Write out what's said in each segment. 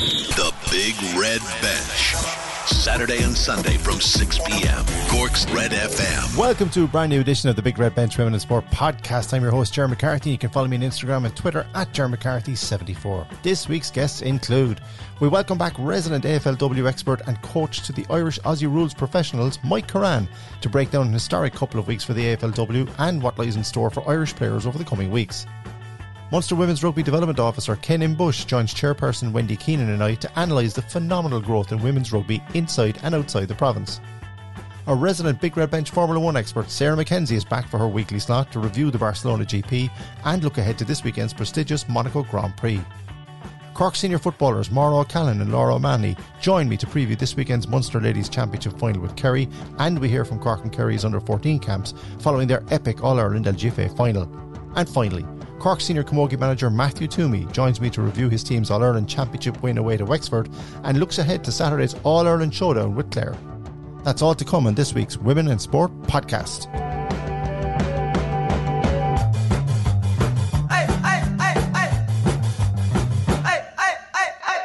The Big Red Bench. Saturday and Sunday from 6 p.m. Cork's Red FM. Welcome to a brand new edition of the Big Red Bench Women in Sport podcast. I'm your host, Jeremy McCarthy. You can follow me on Instagram and Twitter at Jeremy McCarthy74. This week's guests include we welcome back resident AFLW expert and coach to the Irish Aussie Rules professionals, Mike Curran, to break down an historic couple of weeks for the AFLW and what lies in store for Irish players over the coming weeks. Munster Women's Rugby Development Officer Ken Bush joins chairperson Wendy Keenan and I to analyse the phenomenal growth in women's rugby inside and outside the province. Our resident Big Red Bench Formula One expert Sarah McKenzie is back for her weekly slot to review the Barcelona GP and look ahead to this weekend's prestigious Monaco Grand Prix. Cork senior footballers Maire O'Callaghan and Laura O'Mahony join me to preview this weekend's Munster Ladies Championship final with Kerry, and we hear from Cork and Kerry's under 14 camps following their epic All Ireland LGFA final. And finally, Cork senior Camogie manager Matthew Twomey joins me to review his team's All Ireland Championship win away to Wexford and looks ahead to Saturday's All Ireland showdown with Clare. That's all to come on this week's Women in Sport podcast.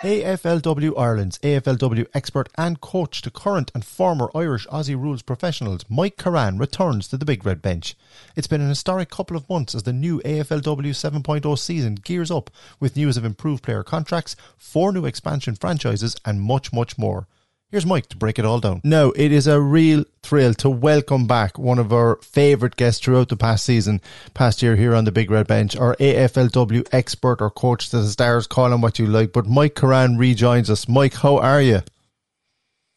AFLW Ireland's AFLW expert and coach to current and former Irish Aussie rules professionals Mike Curran returns to the Big Red Bench. It's been an historic couple of months as the new AFLW 7.0 season gears up with news of improved player contracts, four new expansion franchises, and much, much more. Here's Mike to break it all down. Now, it is a real thrill to welcome back one of our favourite guests throughout the past season, past year here on the Big Red Bench, our AFLW expert or coach to the stars, call him what you like. But Mike Curran rejoins us. Mike, how are you?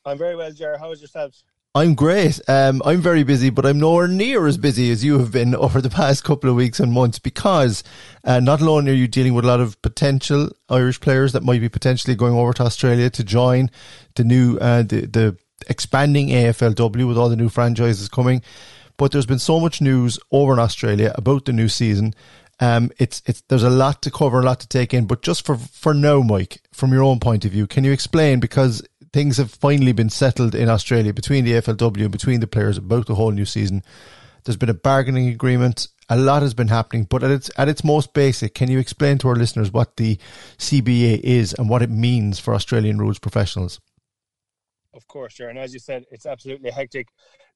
I'm very well, Jerry. How is yourself? I'm great. Um, I'm very busy, but I'm nowhere near as busy as you have been over the past couple of weeks and months because uh, not only are you dealing with a lot of potential Irish players that might be potentially going over to Australia to join the new, uh, the, the expanding AFLW with all the new franchises coming, but there's been so much news over in Australia about the new season. Um, it's it's there's a lot to cover, a lot to take in. But just for for now, Mike, from your own point of view, can you explain because things have finally been settled in Australia between the AFLW and between the players about the whole new season. There's been a bargaining agreement. A lot has been happening, but at its at its most basic, can you explain to our listeners what the CBA is and what it means for Australian rules professionals? Of course. And as you said, it's absolutely hectic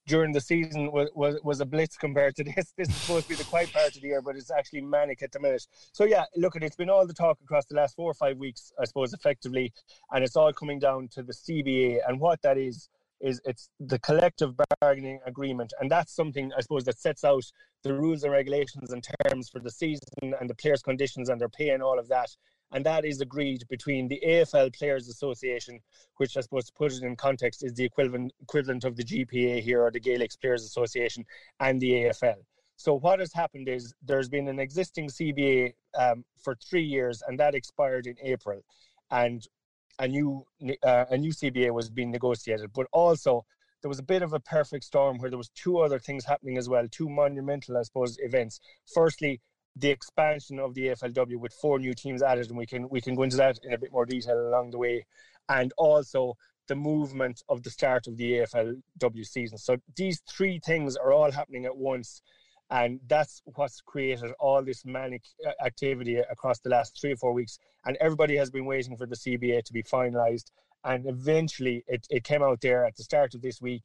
during the season was, was, was a blitz compared to this. This is supposed to be the quiet part of the year, but it's actually manic at the minute. So yeah, look at it's been all the talk across the last four or five weeks, I suppose, effectively, and it's all coming down to the CBA and what that is. Is it's the collective bargaining agreement, and that's something I suppose that sets out the rules and regulations and terms for the season and the players' conditions and their pay and all of that and that is agreed between the AFL Players Association, which I suppose to put it in context is the equivalent equivalent of the GPA here or the Gaelic Players Association, and the AFL. So what has happened is there's been an existing CBA um, for three years, and that expired in April, and a new uh, a new CBA was being negotiated. But also there was a bit of a perfect storm where there was two other things happening as well, two monumental, I suppose, events. Firstly, the expansion of the AFLW with four new teams added, and we can we can go into that in a bit more detail along the way, and also the movement of the start of the AFLW season. So these three things are all happening at once, and that's what's created all this manic uh, activity across the last three or four weeks. And everybody has been waiting for the CBA to be finalised, and eventually it, it came out there at the start of this week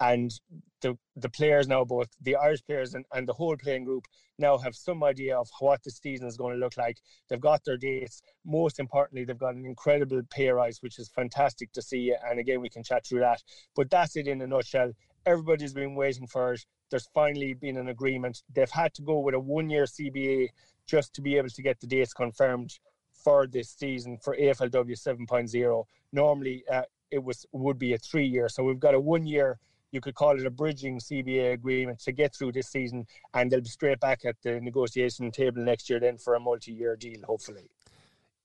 and the the players now both the irish players and, and the whole playing group now have some idea of what the season is going to look like. They've got their dates. Most importantly they've got an incredible pay rise which is fantastic to see and again we can chat through that. But that's it in a nutshell. Everybody's been waiting for it. There's finally been an agreement. They've had to go with a one year cba just to be able to get the dates confirmed for this season for aflw 7.0 normally uh, it was would be a three year so we've got a one year you could call it a bridging CBA agreement to get through this season, and they'll be straight back at the negotiation table next year then for a multi-year deal, hopefully.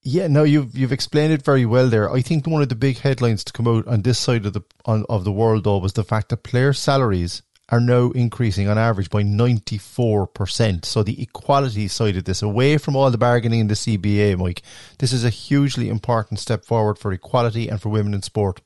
Yeah, no, you've you've explained it very well there. I think one of the big headlines to come out on this side of the on, of the world though was the fact that player salaries are now increasing on average by 94%. So the equality side of this, away from all the bargaining in the CBA, Mike, this is a hugely important step forward for equality and for women in sport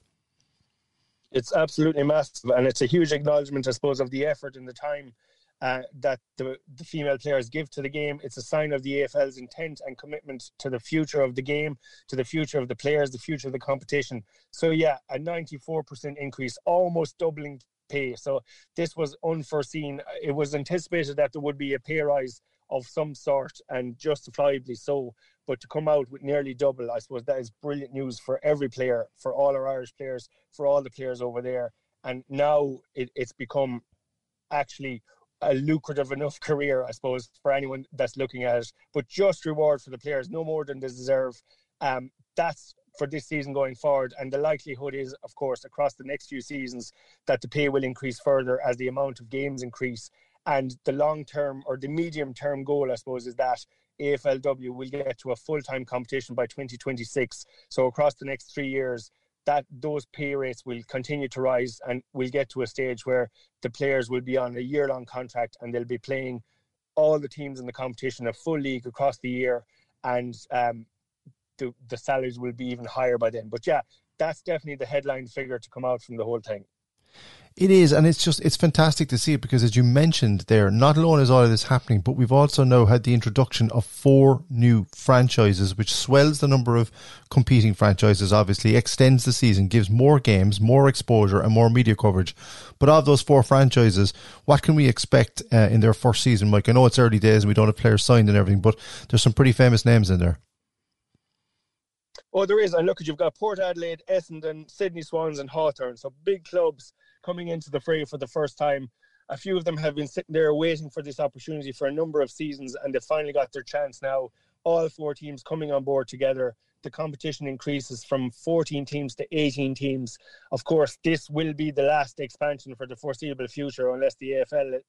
it's absolutely massive, and it's a huge acknowledgement, I suppose, of the effort and the time uh, that the, the female players give to the game. It's a sign of the AFL's intent and commitment to the future of the game, to the future of the players, the future of the competition. So, yeah, a 94% increase, almost doubling pay. So, this was unforeseen. It was anticipated that there would be a pay rise of some sort and justifiably so. But to come out with nearly double, I suppose that is brilliant news for every player, for all our Irish players, for all the players over there. And now it, it's become actually a lucrative enough career, I suppose, for anyone that's looking at it. But just reward for the players, no more than they deserve. Um, that's for this season going forward. And the likelihood is, of course, across the next few seasons, that the pay will increase further as the amount of games increase. And the long term or the medium term goal, I suppose, is that AFLW will get to a full time competition by 2026. So across the next three years, that those pay rates will continue to rise and we'll get to a stage where the players will be on a year long contract and they'll be playing all the teams in the competition a full league across the year and um, the, the salaries will be even higher by then but yeah that's definitely the headline figure to come out from the whole thing it is, and it's just it's fantastic to see it because, as you mentioned there, not alone is all of this happening, but we've also now had the introduction of four new franchises, which swells the number of competing franchises. Obviously, extends the season, gives more games, more exposure, and more media coverage. But of those four franchises, what can we expect uh, in their first season, Mike? I know it's early days and we don't have players signed and everything, but there's some pretty famous names in there. Oh, there is. And look, at you've got Port Adelaide, Essendon, Sydney Swans, and Hawthorn. So big clubs coming into the fray for the first time. A few of them have been sitting there waiting for this opportunity for a number of seasons, and they finally got their chance now. All four teams coming on board together. The competition increases from 14 teams to 18 teams. Of course, this will be the last expansion for the foreseeable future, unless the AFL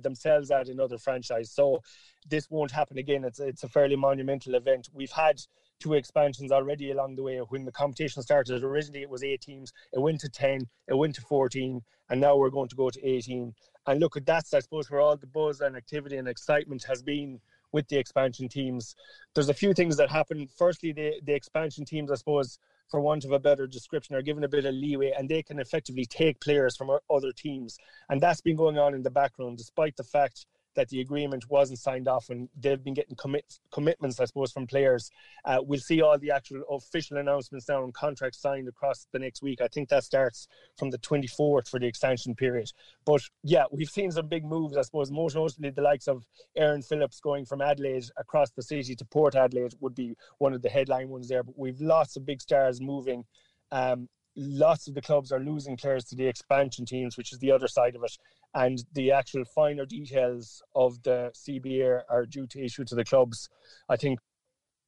themselves add another franchise. So this won't happen again. It's it's a fairly monumental event. We've had two expansions already along the way. When the competition started, originally it was eight teams, it went to 10, it went to 14, and now we're going to go to 18. And look, at that's, I suppose, where all the buzz and activity and excitement has been with the expansion teams. There's a few things that happen. Firstly, the, the expansion teams, I suppose, for want of a better description, are given a bit of leeway and they can effectively take players from other teams. And that's been going on in the background, despite the fact that the agreement wasn't signed off and they've been getting commit, commitments, I suppose, from players. Uh, we'll see all the actual official announcements now and contracts signed across the next week. I think that starts from the 24th for the extension period. But yeah, we've seen some big moves, I suppose, most notably the likes of Erin Phillips going from Adelaide across the city to Port Adelaide would be one of the headline ones there. But we've lots of big stars moving. Um, lots of the clubs are losing players to the expansion teams, which is the other side of it. And the actual finer details of the CBA are due to issue to the clubs, I think,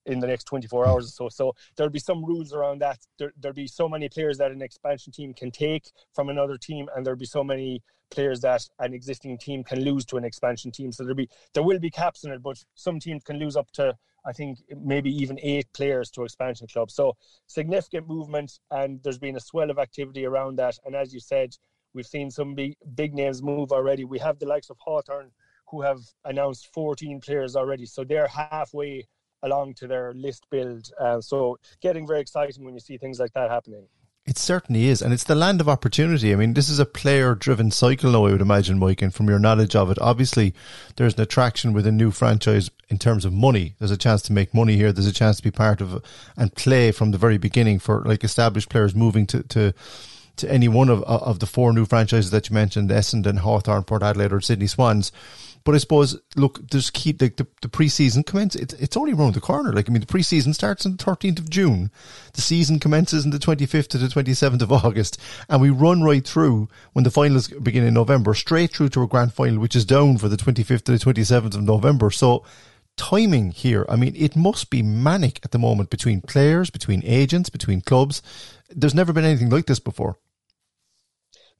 in the next 24 hours or so. So there'll be some rules around that. There, there'll be so many players that an expansion team can take from another team, and there'll be so many players that an existing team can lose to an expansion team. So there'll be there will be caps in it, but some teams can lose up to I think maybe even eight players to expansion clubs. So significant movement, and there's been a swell of activity around that. And as you said, we've seen some big big names move already. We have the likes of Hawthorn who have announced 14 players already, so they're halfway along to their list build. Uh, so getting very exciting when you see things like that happening. It certainly is. And it's the land of opportunity. I mean, this is a player driven cycle now, I would imagine, Mike. And from your knowledge of it, obviously there's an attraction with a new franchise in terms of money. There's a chance to make money here. There's a chance to be part of and play from the very beginning for like established players moving to, to, to any one of, uh, of the four new franchises that you mentioned, Essendon, Hawthorn, Port Adelaide or Sydney Swans. But I suppose, look, there's keep the, the, the preseason commence. It's, it's only around the corner. Like, I mean, the preseason starts on the 13th of June. The season commences on the 25th to the 27th of August. And we run right through when the finals begin in November, straight through to a grand final, which is down for the 25th to the 27th of November. So, timing here, I mean, it must be manic at the moment between players, between agents, between clubs. There's never been anything like this before.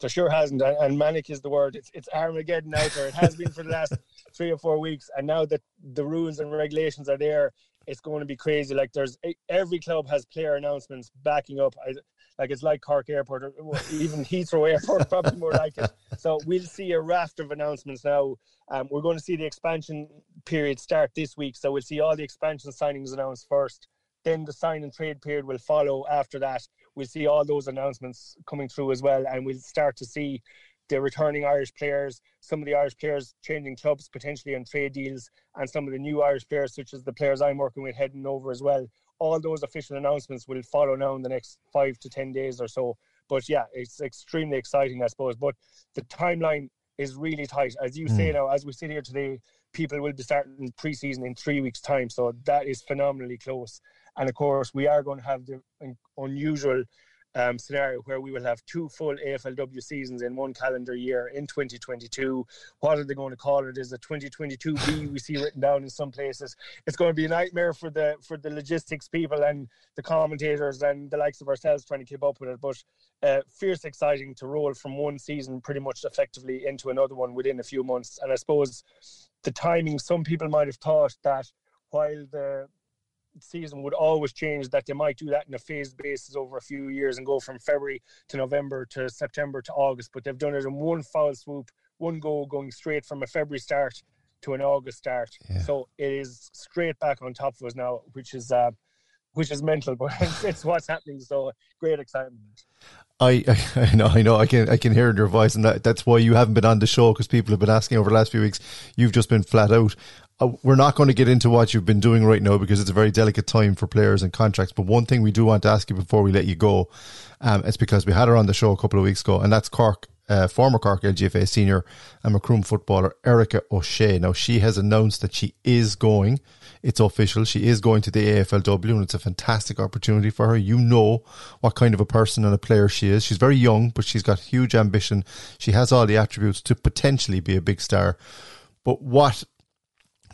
There sure hasn't, and manic is the word. It's it's Armageddon out there. It has been for the last three or four weeks, and now that the rules and regulations are there, it's going to be crazy. Like there's every club has player announcements backing up. I, like it's like Cork Airport or even Heathrow Airport, probably more like it. So we'll see a raft of announcements now. Um, we're going to see the expansion period start this week, so we'll see all the expansion signings announced first. Then the sign and trade period will follow after that we'll see all those announcements coming through as well, and we'll start to see the returning Irish players, some of the Irish players changing clubs potentially on trade deals, and some of the new Irish players, such as the players I'm working with, heading over as well. All those official announcements will follow now in the next five to ten days or so. But yeah, it's extremely exciting, I suppose. But the timeline is really tight, as you mm. say hmm. now. As we sit here today, people will be starting preseason in three weeks' time, so that is phenomenally close. And of course, we are going to have the unusual um, scenario where we will have two full AFLW seasons in one calendar year in 2022. What are they going to call it? Is it 2022B? We see written down in some places. It's going to be a nightmare for the for the logistics people and the commentators and the likes of ourselves trying to keep up with it. But uh, fierce exciting to roll from one season pretty much effectively into another one within a few months. And I suppose the timing. Some people might have thought that while the season would always change that they might do that in a phased basis over a few years and go from February to November to September to August, but they've done it in one foul swoop, one go going straight from a February start to an August start. Yeah. So it is straight back on top of us now, which is uh, which is mental, but it's, it's what's happening. So great excitement. I, I know I know I can I can hear in your voice, and that, that's why you haven't been on the show because people have been asking over the last few weeks. You've just been flat out. Uh, we're not going to get into what you've been doing right now because it's a very delicate time for players and contracts. But one thing we do want to ask you before we let you go, um, it's because we had her on the show a couple of weeks ago, and that's Cork, uh, former Cork LGFA senior and Macroom footballer Erica O'Shea. Now she has announced that she is going. It's official. She is going to the AFLW, and it's a fantastic opportunity for her. You know what kind of a person and a player she is. She's very young, but she's got huge ambition. She has all the attributes to potentially be a big star. But what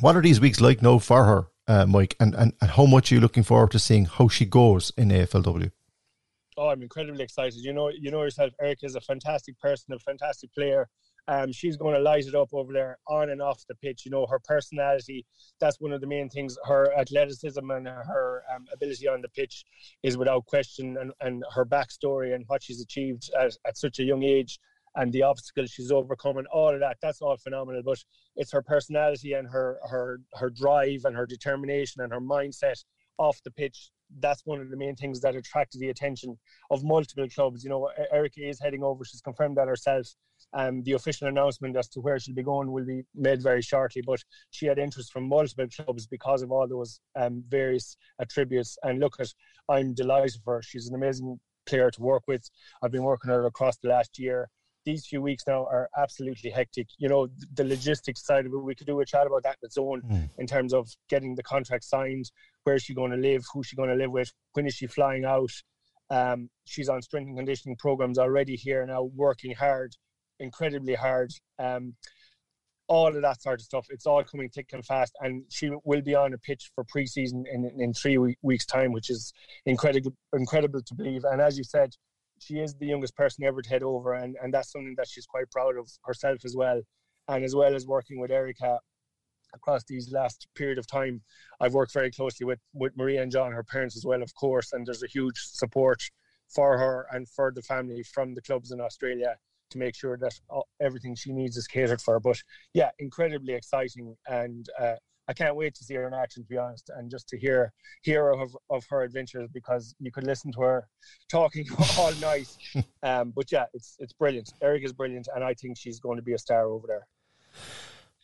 what are these weeks like now for her, uh, Mike? And, and, and how much are you looking forward to seeing how she goes in AFLW? Oh, I'm incredibly excited. You know, you know yourself, Eric is a fantastic person, a fantastic player. Um, she's going to light it up over there on and off the pitch. You know, her personality, that's one of the main things. Her athleticism and her um, ability on the pitch is without question, and, and her backstory and what she's achieved at, at such a young age and the obstacles she's overcome and all of that that's all phenomenal but it's her personality and her her her drive and her determination and her mindset off the pitch. That's one of the main things that attracted the attention of multiple clubs. You know erica is heading over she's confirmed that herself um, the official announcement as to where she'll be going will be made very shortly but she had interest from multiple clubs because of all those um, various attributes and look at i'm delighted for her she's an amazing player to work with. I've been working her across the last year these few weeks now are absolutely hectic. You know, the logistics side of it, we could do a chat about that in its own mm. in terms of getting the contract signed, where's she going to live, who's she going to live with, when is she flying out. Um, she's on strength and conditioning programs already here now, working hard, incredibly hard. Um, all of that sort of stuff. It's all coming thick and fast, and she will be on a pitch for preseason in in three weeks' time, which is incredible incredible to believe. And as you said, she is the youngest person ever to head over, and, and that's something that she's quite proud of herself as well. And as well as working with Erica across these last period of time, I've worked very closely with, with Maria and John, her parents as well, of course, and there's a huge support for her and for the family from the clubs in Australia to make sure that everything she needs is catered for. But yeah, incredibly exciting and uh, I can't wait to see her in action, to be honest, and just to hear hear of, of her adventures because you could listen to her talking all night. Um, but yeah, it's it's brilliant. Eric is brilliant, and I think she's going to be a star over there.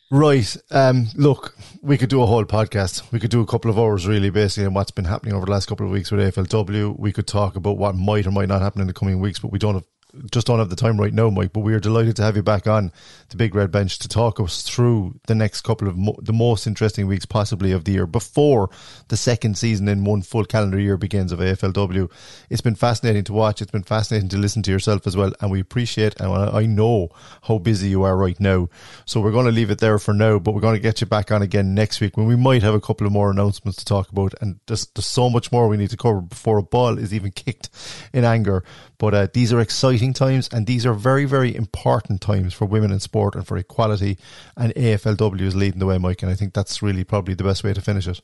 Right. Um, look, we could do a whole podcast. We could do a couple of hours, really, basically, on what's been happening over the last couple of weeks with AFLW. We could talk about what might or might not happen in the coming weeks, but we don't have just don't have the time right now, Mike. But we are delighted to have you back on the Big Red Bench to talk us through the next couple of mo- the most interesting weeks possibly of the year before the second season in one full calendar year begins of AFLW. It's been fascinating to watch. It's been fascinating to listen to yourself as well, and we appreciate and I know how busy you are right now. So we're going to leave it there for now, but we're going to get you back on again next week when we might have a couple of more announcements to talk about, and there's, there's so much more we need to cover before a ball is even kicked in anger. But uh, these are exciting times, and these are very, very important times for women in sport and for equality. And AFLW is leading the way, Mike. And I think that's really probably the best way to finish it.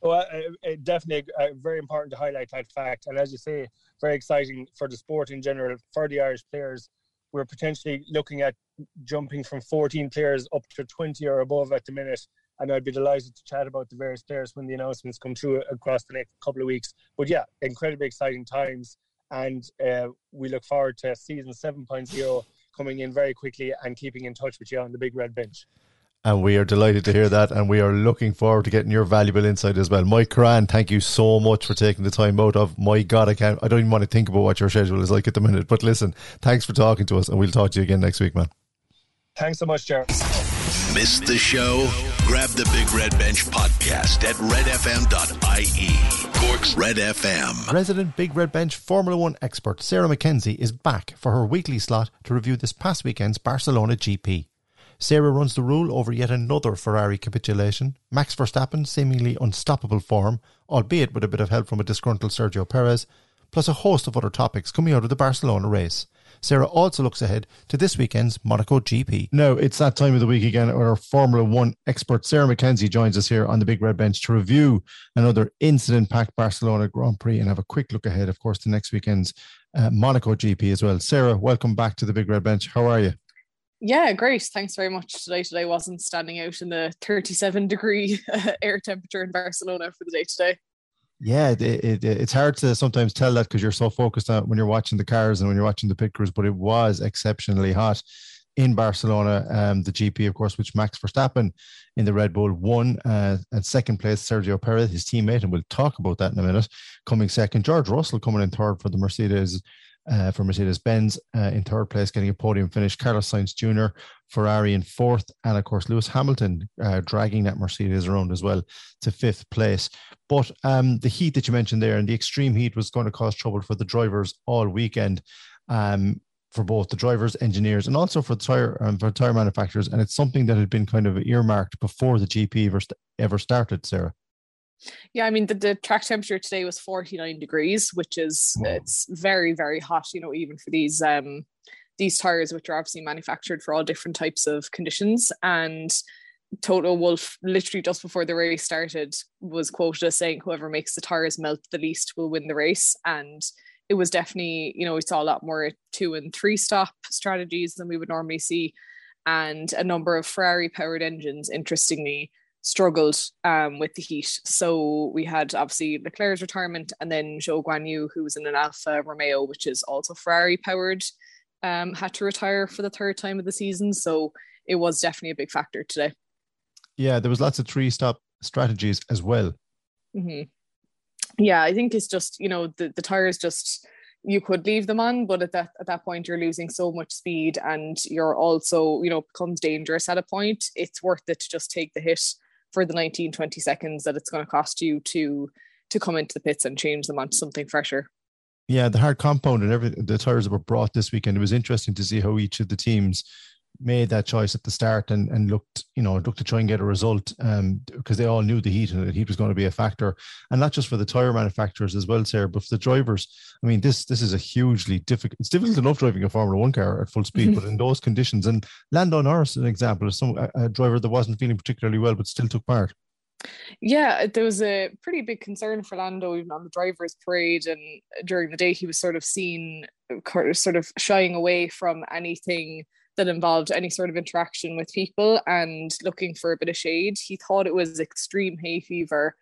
Well, uh, definitely uh, very important to highlight that fact. And as you say, very exciting for the sport in general, for the Irish players. We're potentially looking at jumping from 14 players up to 20 or above at the minute. And I'd be delighted to chat about the various players when the announcements come through across the next couple of weeks. But yeah, incredibly exciting times and uh, we look forward to season 7.0 coming in very quickly and keeping in touch with you on the big red bench. And we are delighted to hear that. And we are looking forward to getting your valuable insight as well. Mike Curran, thank you so much for taking the time out of my God, I can't, I don't even want to think about what your schedule is like at the minute. But listen, thanks for talking to us and we'll talk to you again next week, man. Thanks so much, Jared. Missed the show? Grab the Big Red Bench podcast at redfm.ie. Cork's Red FM. Resident Big Red Bench Formula One expert Sarah McKenzie is back for her weekly slot to review this past weekend's Barcelona GP. Sarah runs the rule over yet another Ferrari capitulation. Max Verstappen seemingly unstoppable form, albeit with a bit of help from a disgruntled Sergio Perez, plus a host of other topics coming out of the Barcelona race. Sarah also looks ahead to this weekend's Monaco GP. No, it's that time of the week again where our Formula One expert Sarah McKenzie joins us here on the Big Red Bench to review another incident packed Barcelona Grand Prix and have a quick look ahead, of course, to next weekend's uh, Monaco GP as well. Sarah, welcome back to the Big Red Bench. How are you? Yeah, great. Thanks very much. Today, today wasn't standing out in the 37 degree air temperature in Barcelona for the day today. Yeah, it, it, it's hard to sometimes tell that because you're so focused on when you're watching the cars and when you're watching the pit crews, but it was exceptionally hot in Barcelona. Um, the GP, of course, which Max Verstappen in the Red Bull won, uh, and second place Sergio Perez, his teammate, and we'll talk about that in a minute. Coming second, George Russell coming in third for the Mercedes uh, for Mercedes Benz uh, in third place, getting a podium finish. Carlos Sainz Jr., Ferrari in fourth, and of course, Lewis Hamilton uh, dragging that Mercedes around as well to fifth place. But um, the heat that you mentioned there and the extreme heat was going to cause trouble for the drivers all weekend. Um, for both the drivers, engineers, and also for tire um, for tire manufacturers, and it's something that had been kind of earmarked before the GP ever, ever started. Sarah. Yeah, I mean the, the track temperature today was 49 degrees, which is it's very, very hot, you know, even for these um these tires, which are obviously manufactured for all different types of conditions. And Toto Wolff, literally just before the race started, was quoted as saying, Whoever makes the tires melt the least will win the race. And it was definitely, you know, we saw a lot more two and three stop strategies than we would normally see. And a number of Ferrari powered engines, interestingly, struggled um, with the heat. So we had obviously Leclerc's retirement and then Zhou Guanyu, who was in an Alfa Romeo, which is also Ferrari powered, um, had to retire for the third time of the season. So it was definitely a big factor today. Yeah, there was lots of three stop strategies as well. Mm-hmm. Yeah, I think it's just, you know, the, the tires just you could leave them on, but at that at that point you're losing so much speed and you're also, you know, becomes dangerous at a point. It's worth it to just take the hit for the 19 20 seconds that it's going to cost you to to come into the pits and change them onto something fresher. Yeah the hard compound and everything the tires were brought this weekend it was interesting to see how each of the teams made that choice at the start and, and looked, you know, looked to try and get a result um, because they all knew the heat and the heat was going to be a factor. And not just for the tire manufacturers as well, Sarah, but for the drivers. I mean, this this is a hugely difficult, it's difficult enough driving a Formula One car at full speed, mm-hmm. but in those conditions, and Lando Norris, an example, is some a, a driver that wasn't feeling particularly well, but still took part. Yeah, there was a pretty big concern for Lando even on the drivers' parade, and during the day he was sort of seen, sort of shying away from anything that involved any sort of interaction with people and looking for a bit of shade. He thought it was extreme hay fever.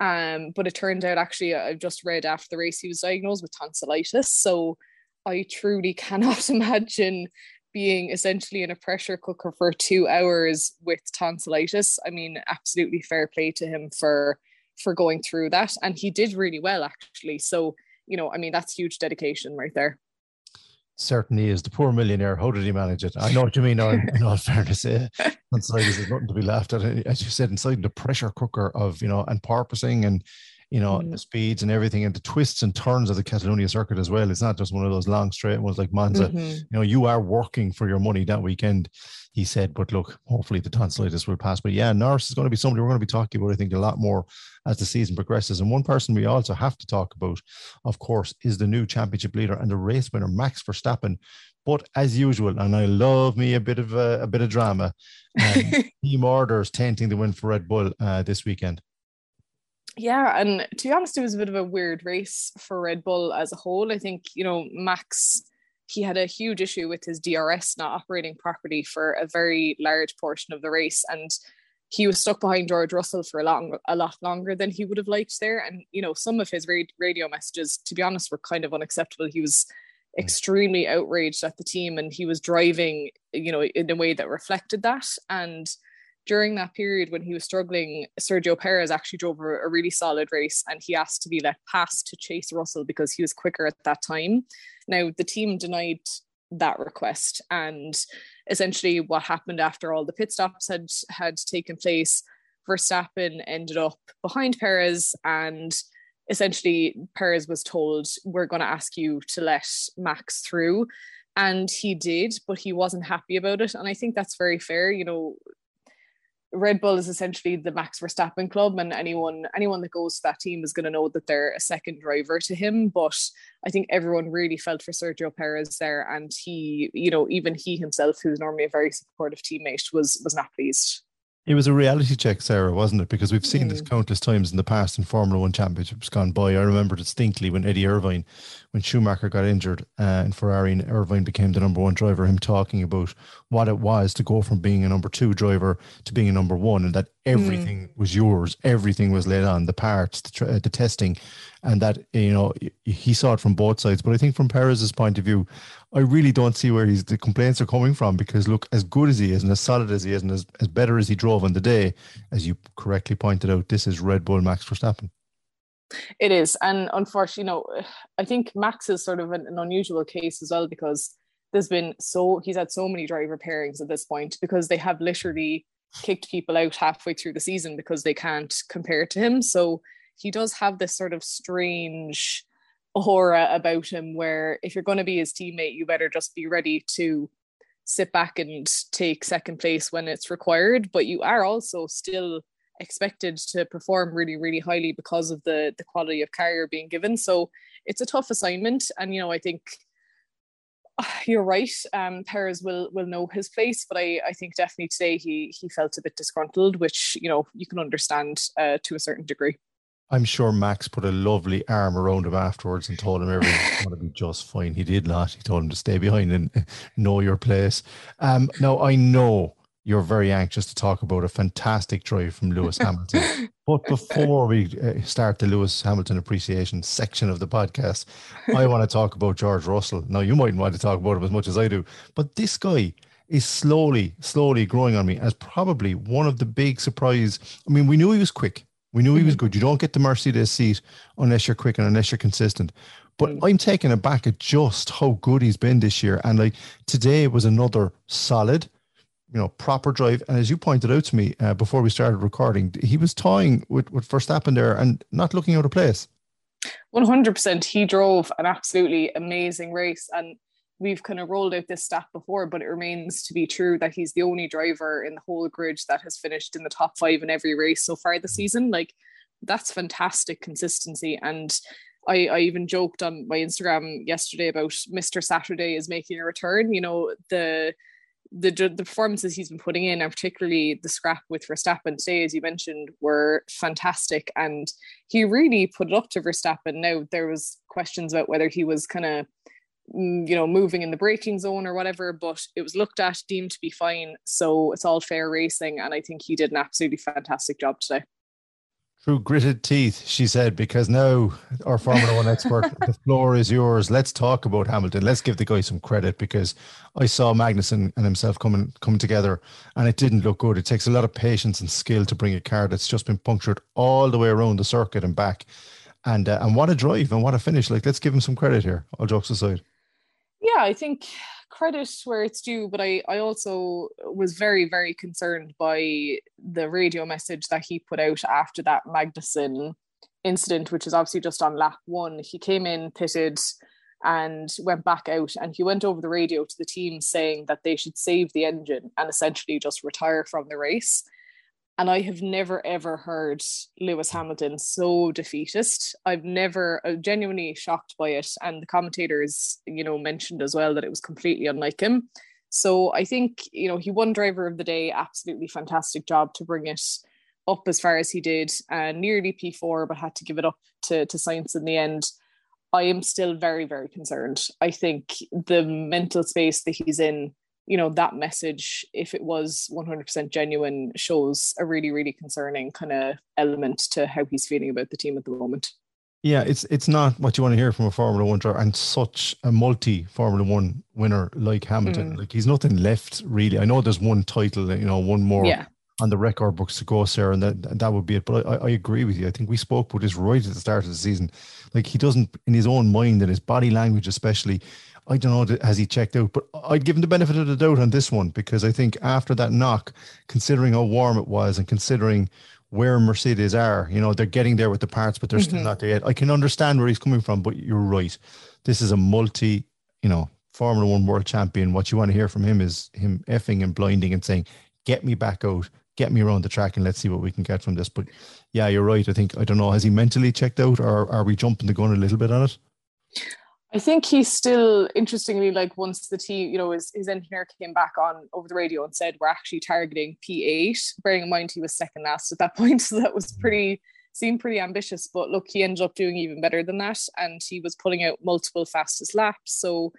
Um, but it turned out actually, I've just read after the race, he was diagnosed with tonsillitis. So I truly cannot imagine being essentially in a pressure cooker for two hours with tonsillitis. I mean, absolutely fair play to him for for going through that. And he did really well actually. So, you know, I mean, that's huge dedication right there certainly is. The poor millionaire, how did he manage it? I know what you mean. In, in all fairness, uh, inside there's nothing to be laughed at. As you said, inside the pressure cooker of you know and porpoising and you know mm. the speeds and everything and the twists and turns of the Catalonia circuit as well. It's not just one of those long straight ones like Monza. Mm-hmm. You know, you are working for your money that weekend. He said, but look, hopefully the tonsillitis will pass. But yeah, Norris is going to be somebody we're going to be talking about. I think a lot more as the season progresses. And one person we also have to talk about, of course, is the new championship leader and the race winner, Max Verstappen. But as usual, and I love me a bit of a, a bit of drama, um, team orders tainting the win for Red Bull uh, this weekend. Yeah, and to be honest, it was a bit of a weird race for Red Bull as a whole. I think you know Max he had a huge issue with his DRS not operating properly for a very large portion of the race, and he was stuck behind George Russell for a long, a lot longer than he would have liked there. And you know, some of his radio messages, to be honest, were kind of unacceptable. He was hmm. extremely outraged at the team and he was driving you know in a way that reflected that and during that period when he was struggling Sergio Perez actually drove a, a really solid race and he asked to be let pass to chase Russell because he was quicker at that time. Now the team denied that request and essentially what happened after all the pit stops had had taken place Verstappen ended up behind Perez and essentially Perez was told we're going to ask you to let Max through and he did but he wasn't happy about it and I think that's very fair you know Red Bull is essentially the Max Verstappen club, and anyone anyone that goes to that team is going to know that they're a second driver to him. But I think everyone really felt for Sergio Perez there, and he, you know, even he himself, who's normally a very supportive teammate, was was not pleased. It was a reality check, Sarah, wasn't it? Because we've seen mm. this countless times in the past in Formula One championships gone by. I remember distinctly when Eddie Irvine, when Schumacher got injured uh, in Ferrari and Irvine became the number one driver, him talking about what it was to go from being a number two driver to being a number one and that everything mm. was yours, everything was laid on, the parts, the, the testing, and that, you know, he saw it from both sides. But I think from Perez's point of view, I really don't see where he's the complaints are coming from because look, as good as he is and as solid as he is and as, as better as he drove on the day, as you correctly pointed out, this is Red Bull Max Verstappen. It is, and unfortunately, you know, I think Max is sort of an, an unusual case as well because there's been so he's had so many driver pairings at this point because they have literally kicked people out halfway through the season because they can't compare to him. So he does have this sort of strange aura about him where if you're going to be his teammate, you better just be ready to sit back and take second place when it's required. But you are also still expected to perform really, really highly because of the the quality of car you're being given. So it's a tough assignment. And you know, I think you're right. Um, Perez will will know his place, but I, I think definitely today he he felt a bit disgruntled, which you know you can understand uh, to a certain degree. I'm sure Max put a lovely arm around him afterwards and told him everything's going to be just fine. He did not. He told him to stay behind and know your place. Um, now, I know you're very anxious to talk about a fantastic drive from Lewis Hamilton. but before we uh, start the Lewis Hamilton appreciation section of the podcast, I want to talk about George Russell. Now, you mightn't want to talk about him as much as I do, but this guy is slowly, slowly growing on me as probably one of the big surprise. I mean, we knew he was quick. We knew he was mm-hmm. good. You don't get the Mercedes seat unless you're quick and unless you're consistent. But mm. I'm taken aback at just how good he's been this year. And like today was another solid, you know, proper drive. And as you pointed out to me uh, before we started recording, he was toying with, with Verstappen there and not looking out of place. 100%. He drove an absolutely amazing race. And we've kind of rolled out this stat before, but it remains to be true that he's the only driver in the whole grid that has finished in the top five in every race so far this season. Like that's fantastic consistency. And I, I even joked on my Instagram yesterday about Mr. Saturday is making a return. You know, the the the performances he's been putting in, and particularly the scrap with Verstappen today, as you mentioned, were fantastic. And he really put it up to Verstappen. Now there was questions about whether he was kind of you know, moving in the braking zone or whatever, but it was looked at, deemed to be fine. So it's all fair racing. And I think he did an absolutely fantastic job today. Through gritted teeth, she said, because now our Formula One expert, the floor is yours. Let's talk about Hamilton. Let's give the guy some credit because I saw Magnussen and himself coming coming together and it didn't look good. It takes a lot of patience and skill to bring a car that's just been punctured all the way around the circuit and back. And uh, and what a drive and what a finish. Like, let's give him some credit here, all jokes aside yeah, I think credit where it's due, but I, I also was very, very concerned by the radio message that he put out after that Magnussen incident, which is obviously just on lap one. He came in, pitted, and went back out, and he went over the radio to the team saying that they should save the engine and essentially just retire from the race. And I have never ever heard Lewis Hamilton so defeatist. I've never uh, genuinely shocked by it. And the commentators, you know, mentioned as well that it was completely unlike him. So I think, you know, he won driver of the day, absolutely fantastic job to bring it up as far as he did, uh, nearly P4, but had to give it up to, to Sainz in the end. I am still very, very concerned. I think the mental space that he's in you know that message if it was 100% genuine shows a really really concerning kind of element to how he's feeling about the team at the moment Yeah, it's it's not what you want to hear from a Formula One driver and such a multi Formula One winner like Hamilton. Mm. Like he's nothing left really. I know there's one title, you know, one more yeah. on the record books to go, Sarah, and that that would be it. But I, I agree with you. I think we spoke about this right at the start of the season. Like he doesn't, in his own mind and his body language, especially. I don't know, has he checked out? But I'd give him the benefit of the doubt on this one because I think after that knock, considering how warm it was and considering where Mercedes are. You know, they're getting there with the parts, but they're mm-hmm. still not there yet. I can understand where he's coming from, but you're right. This is a multi, you know, Formula One world champion. What you want to hear from him is him effing and blinding and saying, get me back out, get me around the track, and let's see what we can get from this. But yeah, you're right. I think, I don't know, has he mentally checked out or are we jumping the gun a little bit on it? I think he's still interestingly like once the team, you know, his, his engineer came back on over the radio and said we're actually targeting P8, bearing in mind he was second last at that point. So that was mm-hmm. pretty seemed pretty ambitious. But look, he ended up doing even better than that. And he was pulling out multiple fastest laps. So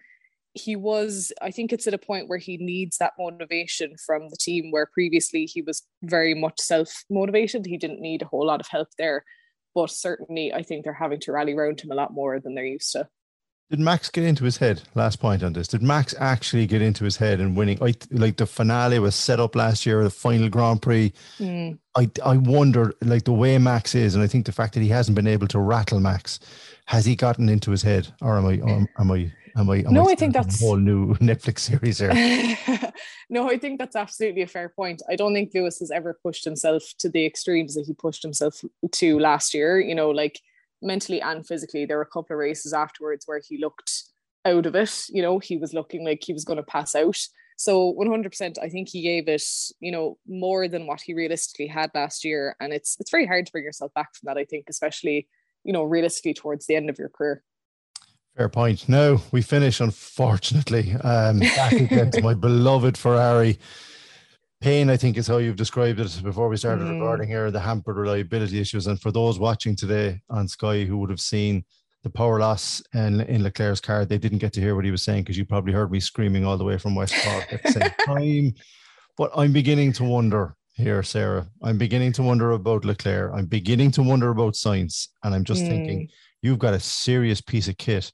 he was, I think it's at a point where he needs that motivation from the team where previously he was very much self-motivated. He didn't need a whole lot of help there. But certainly I think they're having to rally around him a lot more than they're used to. Did Max get into his head? Last point on this. Did Max actually get into his head and winning? I, like the finale was set up last year, the final Grand Prix. Mm. I I wonder, like the way Max is, and I think the fact that he hasn't been able to rattle Max, has he gotten into his head, or am I? Or am I? Am I? Am no, I, I think that's a whole new Netflix series here. no, I think that's absolutely a fair point. I don't think Lewis has ever pushed himself to the extremes that he pushed himself to last year. You know, like mentally and physically. There were a couple of races afterwards where he looked out of it. You know, he was looking like he was going to pass out. So 100%, I think he gave it, you know, more than what he realistically had last year. And it's it's very hard to bring yourself back from that. I think, especially, you know, realistically towards the end of your career. Fair point. No, we finish unfortunately. Um, back again to my beloved Ferrari pain, I think, is how you've described it before we started mm. recording here, the hampered reliability issues. And for those watching today on Sky who would have seen the power loss in, in Leclerc's car, they didn't get to hear what he was saying because you probably heard me screaming all the way from West Park at the same time. But I'm beginning to wonder here, Sarah. I'm beginning to wonder about Leclerc. I'm beginning to wonder about Sainz. And I'm just mm. thinking, you've got a serious piece of kit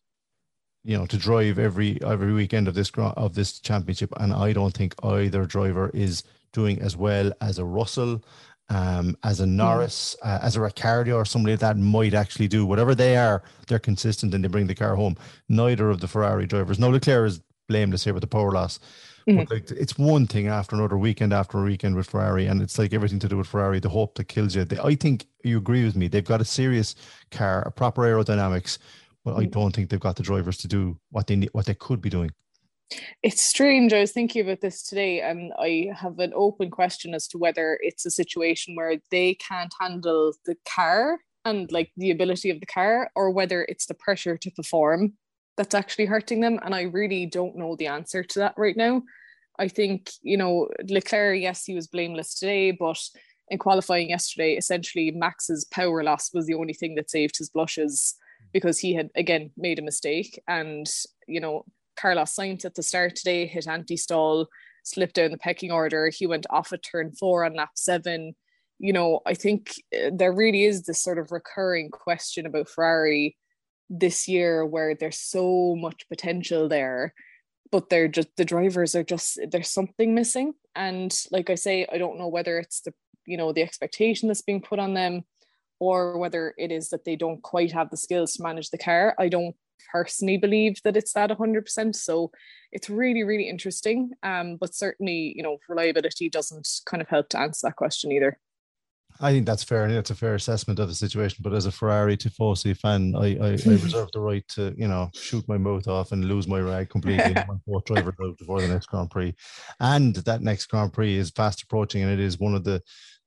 you know to drive every every weekend of this of this championship and i don't think either driver is doing as well as a Russell, um, as a Norris, uh, as a Ricciardo, or somebody like that might actually do. Whatever they are, they're consistent and they bring the car home. Neither of the Ferrari drivers. No, Leclerc is blameless here with the power loss. Mm-hmm. But like, it's one thing after another weekend after a weekend with Ferrari, and it's like everything to do with Ferrari. The hope that kills you. They, I think you agree with me. They've got a serious car, a proper aerodynamics, but. I mm. don't think they've got the drivers to do what they need, what they could be doing. It's strange. I was thinking about this today, and I have an open question as to whether it's a situation where they can't handle the car and like the ability of the car, or whether it's the pressure to perform that's actually hurting them. And I really don't know the answer to that right now. I think, you know, Leclerc, yes, he was blameless today, but in qualifying yesterday, essentially Max's power loss was the only thing that saved his blushes because he had again made a mistake. And, you know, Carlos Sainz at the start today hit anti-stall, slipped down the pecking order. He went off at turn four on lap seven. You know, I think uh, there really is this sort of recurring question about Ferrari this year where there's so much potential there, but they're just the drivers are just there's something missing. And like I say, I don't know whether it's the you know the expectation that's being put on them or whether it is that they don't quite have the skills to manage the car. I don't personally believe that it's that 100%. So it's really, really interesting. Um, but certainly, you know, reliability doesn't kind of help to answer that question either. I think that's fair. I think that's a fair assessment of the situation. But as a Ferrari Tifosi fan, I, I, I reserve the right to, you know, shoot my mouth off and lose my rag completely when both drivers out before the next Grand Prix. And that next Grand Prix is fast approaching, and it is one of the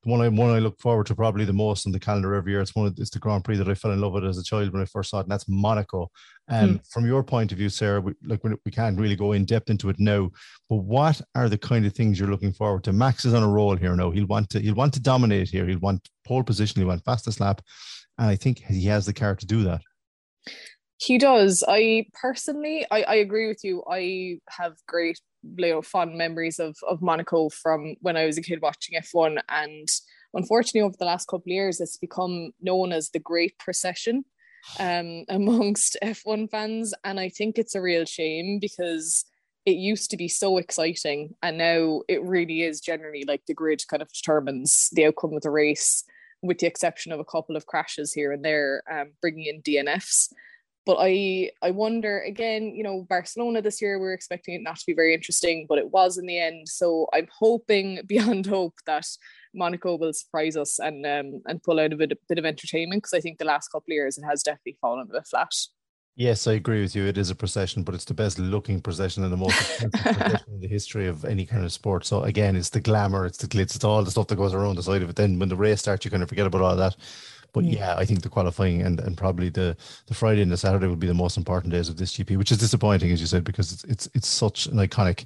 the one I one I look forward to probably the most on the calendar every year. It's one of it's the Grand Prix that I fell in love with as a child when I first saw it, and that's Monaco. And um, mm. from your point of view, Sarah, we, like we can't really go in depth into it now, but what are the kind of things you're looking forward to? Max is on a roll here now. He'll want to he'll want to dominate here. He'll want pole position. He'll want fastest lap, and I think he has the car to do that. He does. I personally, I, I agree with you. I have great, you know, fond memories of of Monaco from when I was a kid watching F1, and unfortunately, over the last couple of years, it's become known as the Great Procession. um, amongst F1 fans. And I think it's a real shame because it used to be so exciting. And now it really is generally like the grid kind of determines the outcome of the race, with the exception of a couple of crashes here and there, um, bringing in DNFs. But I I wonder again, you know, Barcelona this year we are expecting it not to be very interesting, but it was in the end. So I'm hoping beyond hope that Monaco will surprise us and um, and pull out a bit, a bit of entertainment because I think the last couple of years it has definitely fallen a bit flat. Yes, I agree with you. It is a procession, but it's the best looking procession and the most procession in the history of any kind of sport. So again, it's the glamour, it's the glitz, it's all the stuff that goes around the side of it. Then when the race starts, you kind of forget about all that. But yeah, I think the qualifying and, and probably the, the Friday and the Saturday will be the most important days of this GP, which is disappointing, as you said, because it's it's it's such an iconic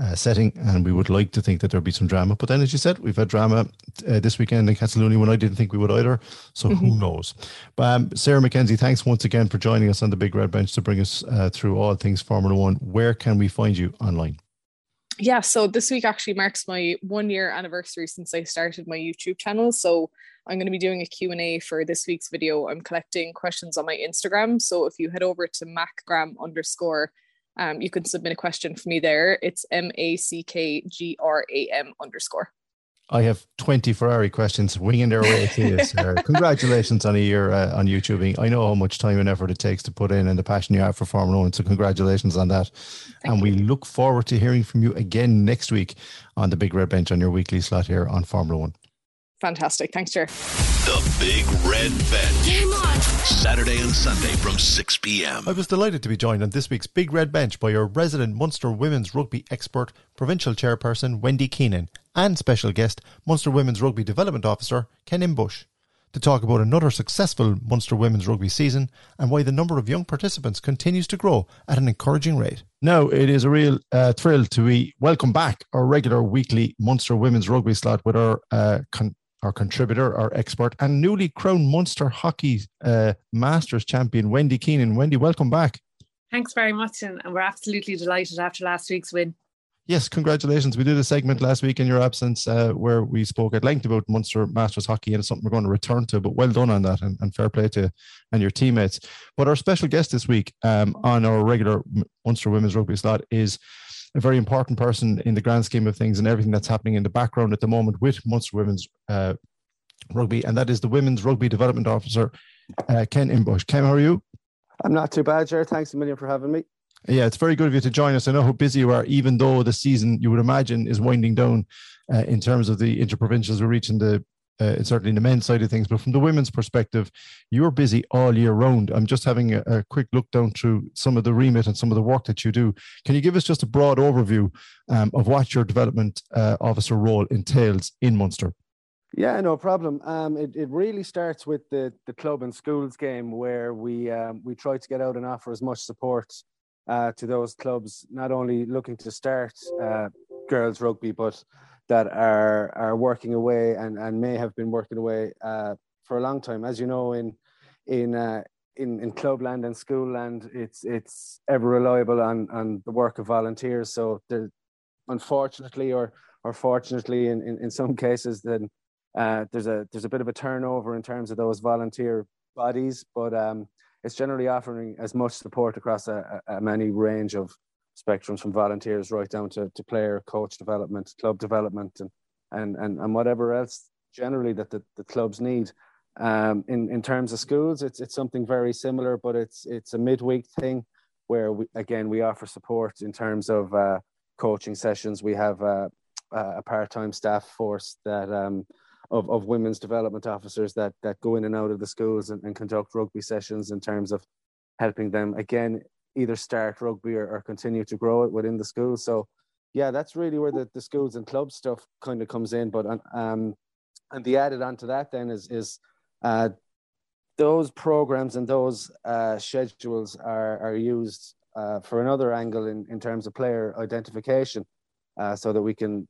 uh, setting, and we would like to think that there'll be some drama. But then, as you said, we've had drama uh, this weekend in Catalonia when I didn't think we would either. So mm-hmm. who knows? But um, Sarah McKenzie, thanks once again for joining us on the Big Red Bench to bring us uh, through all things Formula One. Where can we find you online? Yeah, so this week actually marks my one year anniversary since I started my YouTube channel. So I'm going to be doing a Q&A for this week's video. I'm collecting questions on my Instagram. So if you head over to mackgram underscore um, you can submit a question for me there. It's M A C K G R A M underscore. I have 20 Ferrari questions winging their way to you, sir. congratulations on a year uh, on YouTubing. I know how much time and effort it takes to put in and the passion you have for Formula One. So, congratulations on that. Thank and you. we look forward to hearing from you again next week on the Big Red Bench on your weekly slot here on Formula One. Fantastic. Thanks, Ger. The Big Red Bench. Come on. Saturday and Sunday from 6 p.m. I was delighted to be joined on this week's Big Red Bench by your resident Munster women's rugby expert, provincial chairperson Wendy Keenan, and special guest, Munster Women's Rugby Development Officer Ken Imbush, to talk about another successful Munster women's rugby season and why the number of young participants continues to grow at an encouraging rate. Now, it is a real uh, thrill to be welcome back our regular weekly Munster women's rugby slot with our uh, con- our contributor, our expert, and newly crowned Munster Hockey uh, Masters champion, Wendy Keenan. Wendy, welcome back. Thanks very much, and, and we're absolutely delighted after last week's win. Yes, congratulations. We did a segment last week in your absence uh, where we spoke at length about Munster Masters hockey and it's something we're going to return to, but well done on that and, and fair play to and your teammates. But our special guest this week um, on our regular Munster Women's Rugby slot is a very important person in the grand scheme of things and everything that's happening in the background at the moment with Munster Women's uh, Rugby, and that is the Women's Rugby Development Officer, uh, Ken Imbush. Ken, how are you? I'm not too bad, Jared. Thanks a million for having me. Yeah, it's very good of you to join us. I know how busy you are, even though the season you would imagine is winding down uh, in terms of the interprovincials. We're reaching the uh, certainly in the men's side of things, but from the women's perspective, you're busy all year round. I'm just having a, a, quick look down through some of the remit and some of the work that you do. Can you give us just a broad overview um, of what your development uh, officer role entails in Munster? Yeah, no problem. Um, it, it really starts with the, the club and schools game where we um, we try to get out and offer as much support uh, to those clubs, not only looking to start uh, girls rugby, but that are are working away and, and may have been working away uh, for a long time. As you know, in in uh, in in clubland and school land, it's it's ever reliable on on the work of volunteers. So there, unfortunately, or or fortunately, in, in, in some cases, then uh, there's a there's a bit of a turnover in terms of those volunteer bodies, but um, it's generally offering as much support across a, a, a many range of spectrums from volunteers right down to, to player, coach development, club development, and and and, and whatever else generally that the, the clubs need. Um, in in terms of schools, it's it's something very similar, but it's it's a midweek thing where we again we offer support in terms of uh, coaching sessions. We have uh, a part-time staff force that um, of, of women's development officers that that go in and out of the schools and, and conduct rugby sessions in terms of helping them again either start rugby or, or continue to grow it within the school. So yeah, that's really where the, the schools and club stuff kind of comes in. But um, and the added onto that then is is uh, those programs and those uh, schedules are are used uh, for another angle in, in terms of player identification, uh, so that we can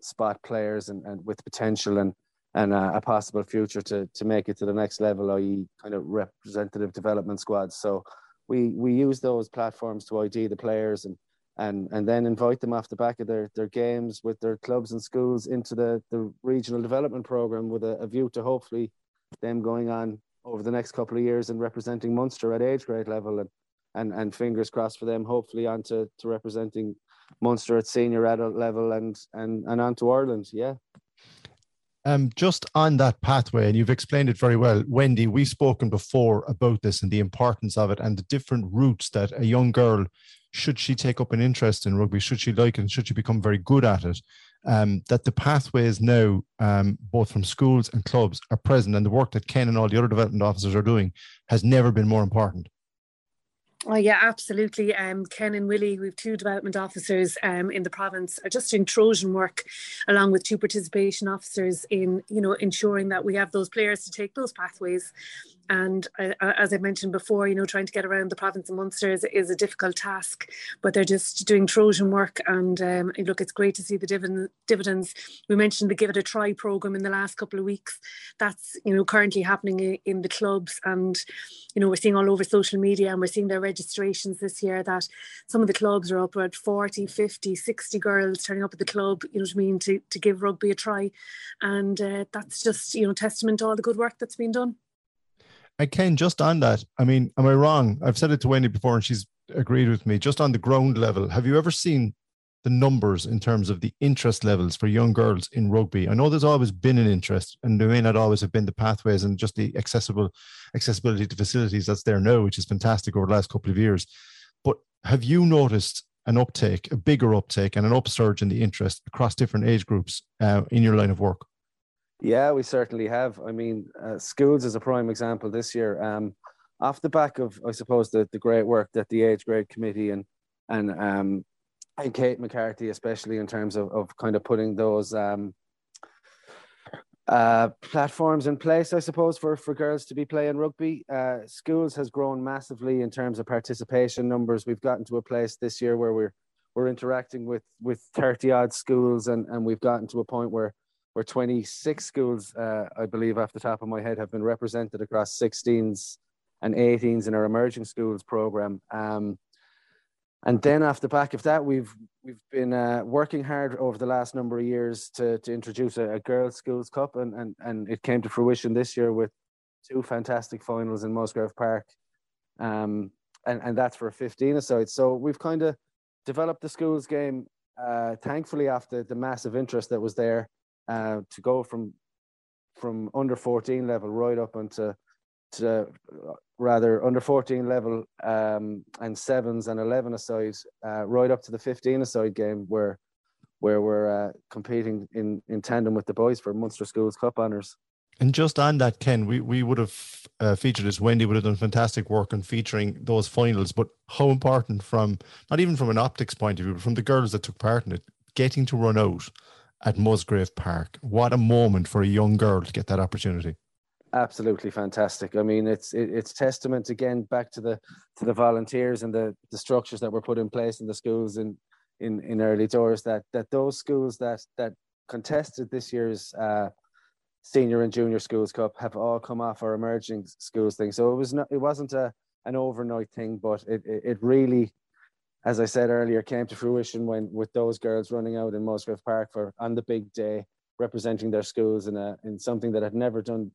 spot players and, and with potential and and uh, a possible future to to make it to the next level, i.e., kind of representative development squads. So we we use those platforms to ID the players and and and then invite them off the back of their their games with their clubs and schools into the the regional development program with a, a view to hopefully them going on over the next couple of years and representing Munster at age grade level and and and fingers crossed for them hopefully onto to representing Munster at senior adult level and and and onto Ireland. Yeah um, just on that pathway, and you've explained it very well, Wendy. We've spoken before about this and the importance of it, and the different routes that a young girl, should she take up an interest in rugby, should she like it, and should she become very good at it, um, that the pathways now, um, both from schools and clubs, are present, and the work that Ken and all the other development officers are doing has never been more important. Oh yeah, absolutely. Um, Ken and Willie, we've two development officers um, in the province, are just doing Trojan work, along with two participation officers in, you know, ensuring that we have those players to take those pathways and uh, as I mentioned before, you know, trying to get around the province of Munster is, is a difficult task, but they're just doing Trojan work. And um, look, it's great to see the dividend, dividends. We mentioned the Give It a Try program in the last couple of weeks. That's, you know, currently happening in the clubs. And, you know, we're seeing all over social media and we're seeing their registrations this year that some of the clubs are up at 40, 50, 60 girls turning up at the club, you know what I mean, to, to give rugby a try. And uh, that's just, you know, testament to all the good work that's been done. I can just on that. I mean, am I wrong? I've said it to Wendy before, and she's agreed with me. Just on the ground level, have you ever seen the numbers in terms of the interest levels for young girls in rugby? I know there's always been an interest, and there may not always have been the pathways and just the accessible accessibility to facilities that's there now, which is fantastic over the last couple of years. But have you noticed an uptake, a bigger uptake, and an upsurge in the interest across different age groups uh, in your line of work? Yeah, we certainly have. I mean, uh, schools is a prime example this year. Um, off the back of, I suppose, the, the great work that the age grade committee and and um, and Kate McCarthy, especially in terms of, of kind of putting those um, uh, platforms in place, I suppose, for, for girls to be playing rugby. Uh, schools has grown massively in terms of participation numbers. We've gotten to a place this year where we're we're interacting with with 30 odd schools and, and we've gotten to a point where where 26 schools, uh, I believe, off the top of my head, have been represented across 16s and 18s in our emerging schools program. Um, and then off the back of that, we've we've been uh, working hard over the last number of years to to introduce a, a girls' schools cup, and, and and it came to fruition this year with two fantastic finals in Musgrave Park, um, and and that's for 15 aside. So we've kind of developed the schools game, uh, thankfully after the massive interest that was there uh, to go from from under 14 level right up into to rather under 14 level um, and sevens and 11 aside uh, right up to the 15 aside game where where we're uh, competing in in tandem with the boys for Munster Schools Cup honours. And just on that, Ken, we, we would have uh, featured as Wendy would have done fantastic work on featuring those finals. But how important, from not even from an optics point of view, but from the girls that took part in it, getting to run out at Musgrave Park. What a moment for a young girl to get that opportunity. Absolutely fantastic. I mean, it's it, it's testament again back to the to the volunteers and the, the structures that were put in place in the schools in in, in early doors that that those schools that that contested this year's uh, senior and junior schools cup have all come off our emerging schools thing. So it was not it wasn't a an overnight thing, but it it, it really as I said earlier, came to fruition when with those girls running out in Musgrave Park for on the big day, representing their schools in a in something that had never done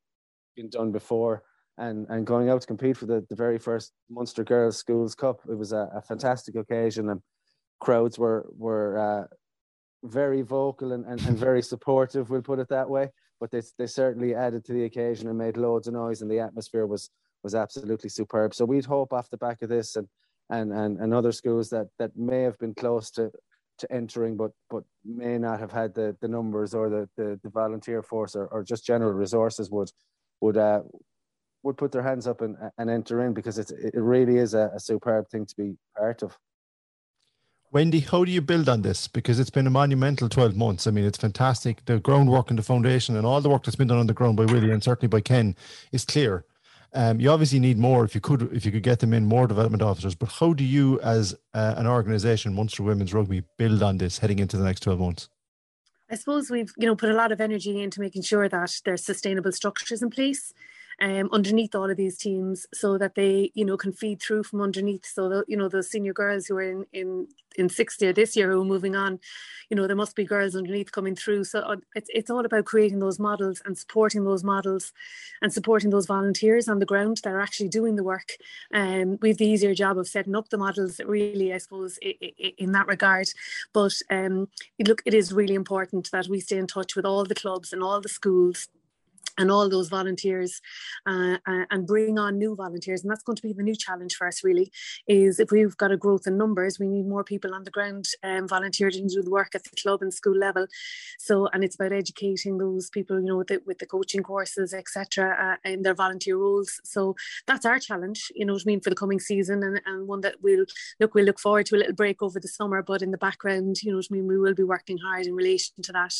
been done before, and and going out to compete for the, the very first Munster Girls Schools Cup. It was a, a fantastic occasion, and crowds were were uh, very vocal and, and, and very supportive. We'll put it that way. But they they certainly added to the occasion and made loads of noise, and the atmosphere was was absolutely superb. So we'd hope off the back of this and and, and, and other schools that, that may have been close to, to entering but but may not have had the, the numbers or the, the, the volunteer force or, or just general resources would would uh, would put their hands up and, and enter in because it's, it really is a, a superb thing to be part of. Wendy, how do you build on this? Because it's been a monumental 12 months. I mean, it's fantastic. The groundwork and the foundation and all the work that's been done on the ground by Willie and certainly by Ken is clear. Um, you obviously need more if you could if you could get them in more development officers. But how do you, as uh, an organisation, Munster Women's Rugby, build on this heading into the next twelve months? I suppose we've you know put a lot of energy into making sure that there's sustainable structures in place. Um, underneath all of these teams so that they, you know, can feed through from underneath. So, the, you know, the senior girls who are in, in, in sixth year this year who are moving on, you know, there must be girls underneath coming through. So uh, it's, it's all about creating those models and supporting those models and supporting those volunteers on the ground that are actually doing the work. Um, we have the easier job of setting up the models really, I suppose, in that regard. But um, look, it is really important that we stay in touch with all the clubs and all the schools and all those volunteers uh, uh, and bring on new volunteers. And that's going to be the new challenge for us really is if we've got a growth in numbers we need more people on the ground um, volunteer to do the work at the club and school level. So and it's about educating those people you know with the, with the coaching courses etc uh, in their volunteer roles. So that's our challenge you know what I mean for the coming season and, and one that we'll look we'll look forward to a little break over the summer. But in the background you know what I mean we will be working hard in relation to that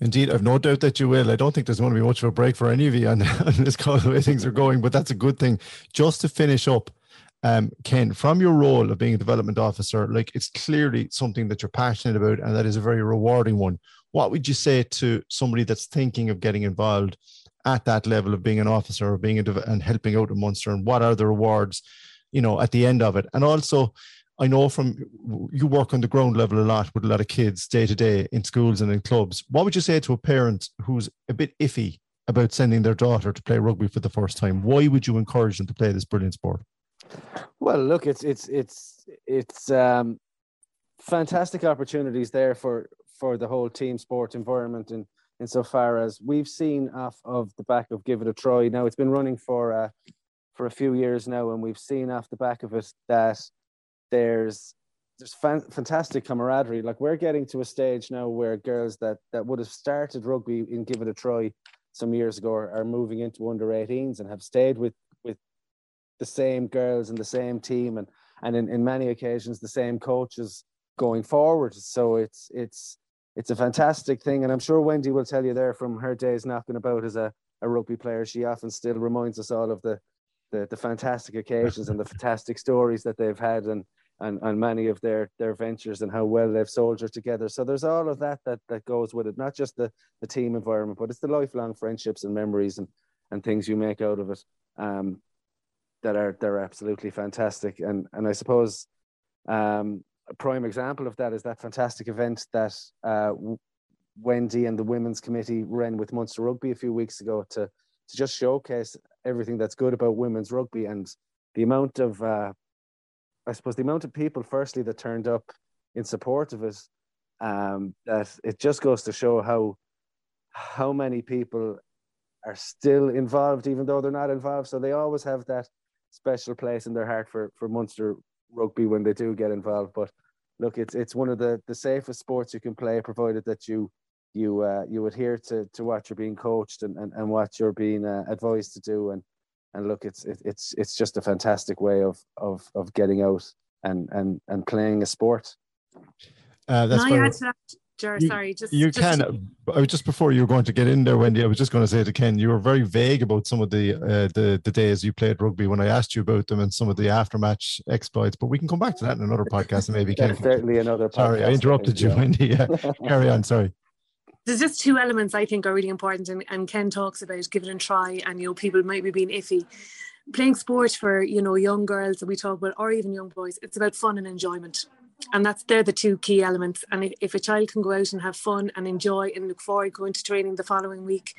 Indeed, I've no doubt that you will. I don't think there's going to be much of a break for any of you on, on this call, the way things are going, but that's a good thing. Just to finish up, um, Ken, from your role of being a development officer, like it's clearly something that you're passionate about and that is a very rewarding one. What would you say to somebody that's thinking of getting involved at that level of being an officer or being a dev- and helping out in Munster? And what are the rewards, you know, at the end of it? And also, I know from you work on the ground level a lot with a lot of kids day to day in schools and in clubs. What would you say to a parent who's a bit iffy about sending their daughter to play rugby for the first time? Why would you encourage them to play this brilliant sport? Well, look, it's it's it's it's um, fantastic opportunities there for for the whole team sport environment and insofar as we've seen off of the back of Give It a Try. Now it's been running for uh, for a few years now, and we've seen off the back of it that there's there's fan, fantastic camaraderie. Like we're getting to a stage now where girls that that would have started rugby and give it a try some years ago are, are moving into under 18s and have stayed with with the same girls and the same team and and in, in many occasions the same coaches going forward. So it's it's it's a fantastic thing, and I'm sure Wendy will tell you there from her days knocking about as a, a rugby player. She often still reminds us all of the the, the fantastic occasions and the fantastic stories that they've had and and, and many of their their ventures and how well they've soldiered together. So there's all of that that that goes with it, not just the the team environment, but it's the lifelong friendships and memories and and things you make out of it um, that are they're absolutely fantastic. And and I suppose um, a prime example of that is that fantastic event that uh, Wendy and the women's committee ran with Munster Rugby a few weeks ago to to just showcase everything that's good about women's rugby and the amount of uh, I suppose the amount of people, firstly, that turned up in support of it, um, that it just goes to show how how many people are still involved, even though they're not involved. So they always have that special place in their heart for for Munster rugby when they do get involved. But look, it's it's one of the the safest sports you can play, provided that you you uh, you adhere to to what you're being coached and and, and what you're being uh, advised to do and and look, it's it, it's it's just a fantastic way of of of getting out and and and playing a sport. Uh, that's no, Ger, you, sorry, just you just, can. I was just before you were going to get in there, Wendy. I was just going to say to Ken, you were very vague about some of the uh, the the days you played rugby when I asked you about them and some of the aftermatch exploits. But we can come back to that in another podcast, and maybe Ken. Certainly another. Sorry, I interrupted you, Wendy. Yeah, carry on. Sorry there's just two elements I think are really important, and, and Ken talks about give it a try, and you know people might be being iffy. Playing sport for you know young girls that we talk about, or even young boys, it's about fun and enjoyment, and that's they're the two key elements. And if, if a child can go out and have fun and enjoy and look forward going to training the following week,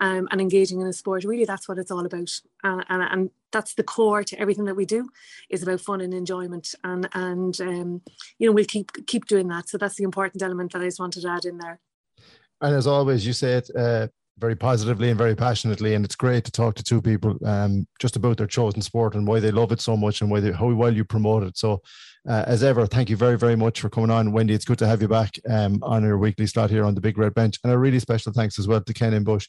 um, and engaging in a sport, really that's what it's all about, uh, and and that's the core to everything that we do is about fun and enjoyment. And and um, you know we'll keep keep doing that. So that's the important element that i just wanted to add in there and as always, you say it uh, very positively and very passionately, and it's great to talk to two people um, just about their chosen sport and why they love it so much and why they, how well you promote it. So, uh, as ever, thank you very, very much for coming on, Wendy. It's good to have you back um, on your weekly slot here on the Big Red Bench, and a really special thanks as well to Ken Bush,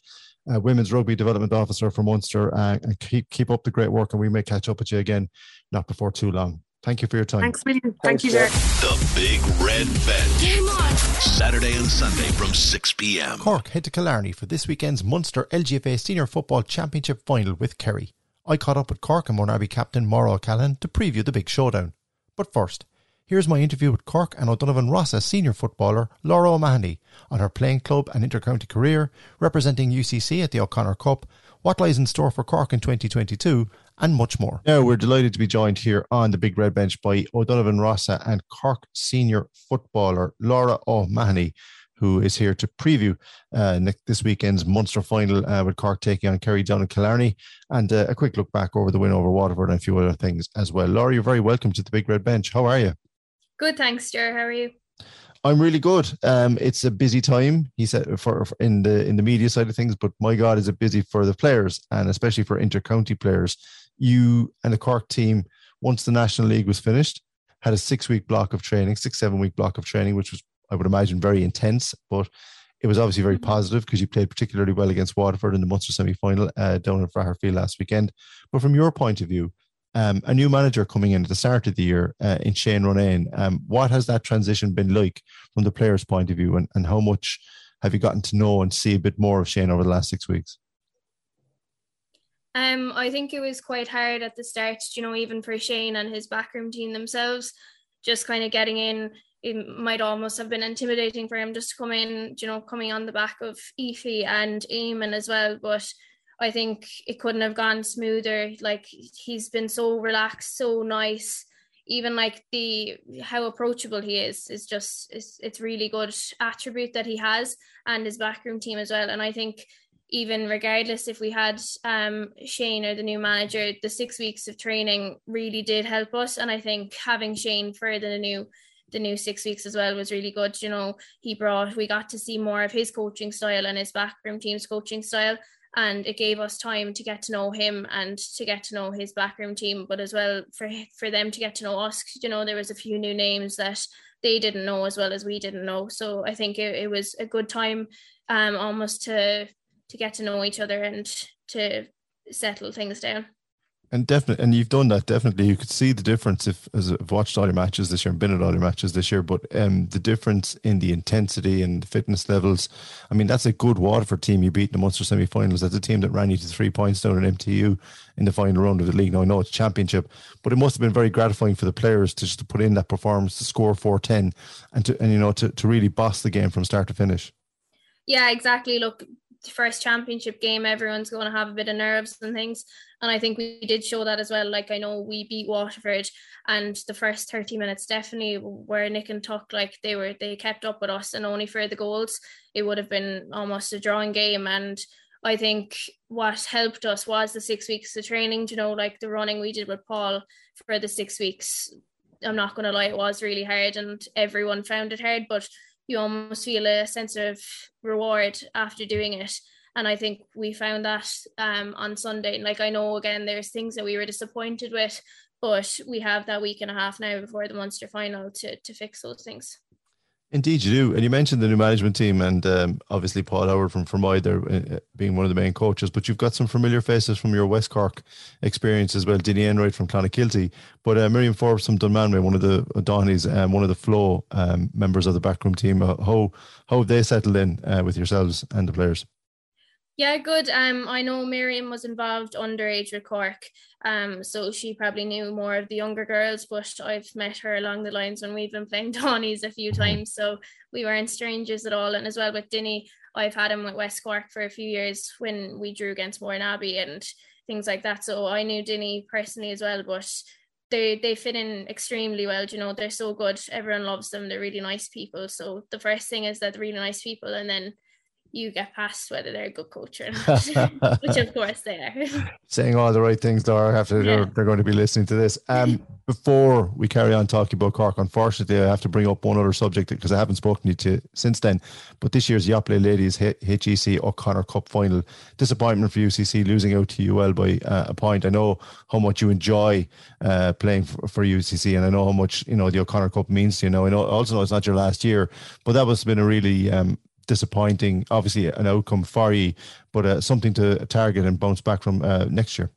uh, Women's Rugby Development Officer for Munster. Uh, and keep keep up the great work, and we may catch up with you again not before too long. Thank you for your time. Thanks, William. Thank you, Derek. The Big Red Bench. Saturday and Sunday from 6 p.m. Cork head to Killarney for this weekend's Munster LGFA Senior Football Championship final with Kerry. I caught up with Cork and Mourneabbey captain Maire O'Callaghan to preview the big showdown. But first, here's my interview with Cork and O'Donovan Rossa senior footballer Laura O'Mahony on her playing club and intercounty career, representing UCC at the O'Connor Cup, what lies in store for Cork in 2022, and much more. Now, we're delighted to be joined here on the Big Red Bench by O'Donovan Rossa and Cork senior footballer Laura O'Mahony who is here to preview uh, this weekend's Munster final uh, with Cork taking on Kerry down in Killarney and uh, a quick look back over the win over Waterford and a few other things as well. Laura, you're very welcome to the Big Red Bench. How are you? Good, thanks, Ger. How are you? I'm really good. Um, it's a busy time, he said, for, for, in the in the media side of things. But my God, is it busy for the players and especially for inter-county players? You and the Cork team, once the National League was finished, had a six-week block of training, six seven-week block of training, which was I would imagine very intense, but it was obviously very mm-hmm. positive because you played particularly well against Waterford in the Munster semi final uh, down in Field last weekend. But from your point of view, um, a new manager coming in at the start of the year uh, in Shane Ronayne, um, what has that transition been like from the player's point of view, and, and how much have you gotten to know and see a bit more of Shane over the last six weeks? Um, I think it was quite hard at the start, you know, even for Shane and his backroom team themselves, just kind of getting in it might almost have been intimidating for him just to come in, you know, coming on the back of Ephie and Eamon as well. But I think it couldn't have gone smoother. Like he's been so relaxed, so nice. Even like the how approachable he is is just it's it's really good attribute that he has and his backroom team as well. And I think even regardless if we had um, Shane or the new manager, the six weeks of training really did help us. And I think having Shane for the new the new six weeks as well was really good. You know, he brought we got to see more of his coaching style and his backroom team's coaching style. And it gave us time to get to know him and to get to know his backroom team, but as well for for them to get to know us. You know, there was a few new names that they didn't know as well as we didn't know. So I think it, it was a good time, um, almost to to get to know each other and to settle things down. And definitely, and you've done that. Definitely, you could see the difference if, as I've watched all your matches this year and been at all your matches this year. But um, the difference in the intensity and the fitness levels. I mean, that's a good Waterford team you beat in the Munster semi-finals. That's a team that ran you to three points down in MTU in the final round of the league. Now I know it's championship, but it must have been very gratifying for the players to just to put in that performance, to score four ten, and to and you know to to really boss the game from start to finish. Yeah, exactly. Look, first championship game, everyone's going to have a bit of nerves and things. And I think we did show that as well. Like I know we beat Waterford, and the first thirty minutes definitely were Nick and Tuck. Like they were, they kept up with us, and only for the goals, it would have been almost a drawing game. And I think what helped us was the six weeks of training. You know, like the running we did with Paul for the six weeks. I'm not going to lie, it was really hard, and everyone found it hard, but you almost feel a sense of reward after doing it and I think we found that um, on Sunday. And Like I know again, there's things that we were disappointed with, but we have that week and a half now before the Munster final to to fix those things. Indeed, you do. And you mentioned the new management team, and um, obviously Paul Howard from Fermoy there uh, being one of the main coaches. But you've got some familiar faces from your West Cork experience as well. Dinny Enright from Clonakilty, but uh, Miriam Forbes from Dunmanway, one of the Dohenys, um, one of the Flow um, members of the backroom team. Uh, how how have they settled in uh, with yourselves and the players? Yeah, good. Um, I know Miriam was involved underage with Cork, um, so she probably knew more of the younger girls. But I've met her along the lines when we've been playing Dohenys a few mm-hmm. times, so we weren't strangers at all. And as well with Dinny, I've had him with West Cork for a few years when we drew against Mourneabbey and things like that. So I knew Dinny personally as well, but they they fit in extremely well. You know, they're so good. Everyone loves them. They're really nice people. So the first thing is that they're really nice people, and then you get past whether they're a good coach or not, which of course they are. Saying all the right things, Laura. After yeah. they're, they're going to be listening to this. Um, before we carry on talking about Cork, unfortunately, I have to bring up one other subject because I haven't spoken to you since then. But this year's Yoplait Ladies HEC O'Connor Cup final disappointment for UCC losing out to UL by uh, a point. I know how much you enjoy uh, playing for, for, UCC, and I know how much you know the O'Connor Cup means to you. Know I know also know it's not your last year, but that was been a really um, disappointing. Obviously, an outcome for you, but uh, something to target and bounce back from uh, next year.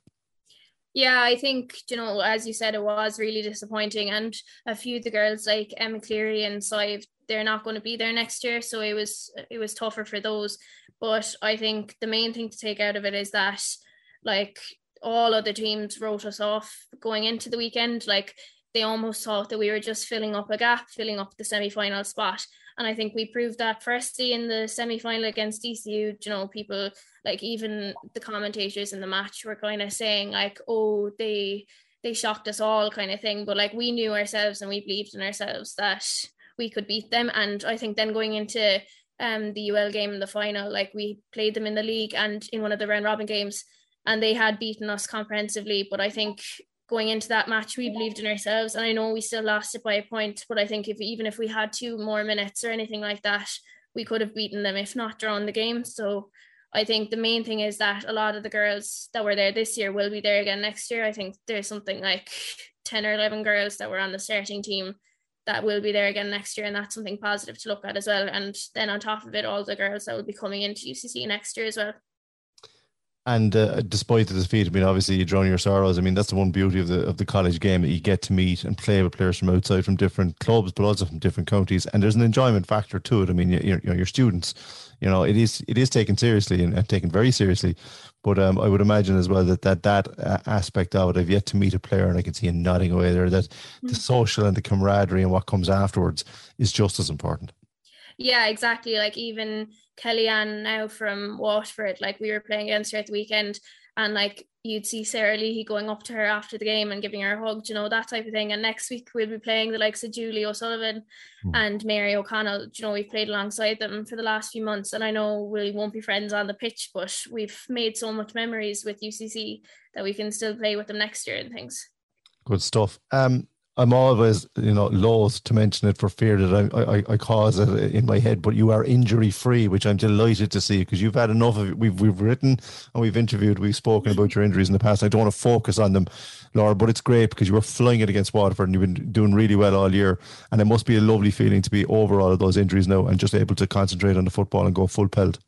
Yeah, I think you know, as you said, it was really disappointing, and a few of the girls like Emma Cleary and Sive, they're not going to be there next year, so it was it was tougher for those. But I think the main thing to take out of it is that, like, all other teams wrote us off going into the weekend. Like they almost thought that we were just filling up a gap, filling up the semi final spot. And I think we proved that firstly in the semi final against DCU. You know, people like even the commentators in the match were kind of saying, like, oh, they they shocked us all kind of thing. But like we knew ourselves and we believed in ourselves that we could beat them. And I think then going into um the UL game in the final, like we played them in the league and in one of the round robin games and they had beaten us comprehensively. But I think going into that match, we believed in ourselves. And I know we still lost it by a point, but I think if even if we had two more minutes or anything like that, we could have beaten them, if not drawn the game. So I think the main thing is that a lot of the girls that were there this year will be there again next year. I think there's something like 10 or 11 girls that were on the starting team that will be there again next year. And that's something positive to look at as well. And then on top of it, all the girls that will be coming into UCC next year as well. And uh, despite the defeat, I mean, obviously you drown your sorrows. I mean, that's the one beauty of the of the college game that you get to meet and play with players from outside, from different clubs, but also from different counties. And there's an enjoyment factor to it. I mean, you, know, your students, you know, it is it is taken seriously and, and taken very seriously. But um, I would imagine as well that that that uh, aspect of it, I've yet to meet a player, and I can see him nodding away there. That mm-hmm. the mm. social and the camaraderie and what comes afterwards is just as important. Yeah, exactly. Like even Kellyanne now from Waterford, like we were playing against her at the weekend, and like you'd see Sarah Leahy going up to her after the game and giving her a hug, you know, that type of thing. And next week we'll be playing the likes of Julie O'Sullivan mm. and Mary O'Connell. You know, we've played alongside them for the last few months, and I know we won't be friends on the pitch, but we've made so much memories with UCC that we can still play with them next year and things. Good stuff. Um, I'm always, you know, loath to mention it for fear that I, I, I cause it in my head. But you are injury free, which I'm delighted to see because you've had enough of it. We've we've written and we've interviewed, we've spoken about your injuries in the past. I don't want to focus on them, Laura, but it's great because you were flying it against Waterford and you've been doing really well all year. And it must be a lovely feeling to be over all of those injuries now and just able to concentrate on the football and go full pelt.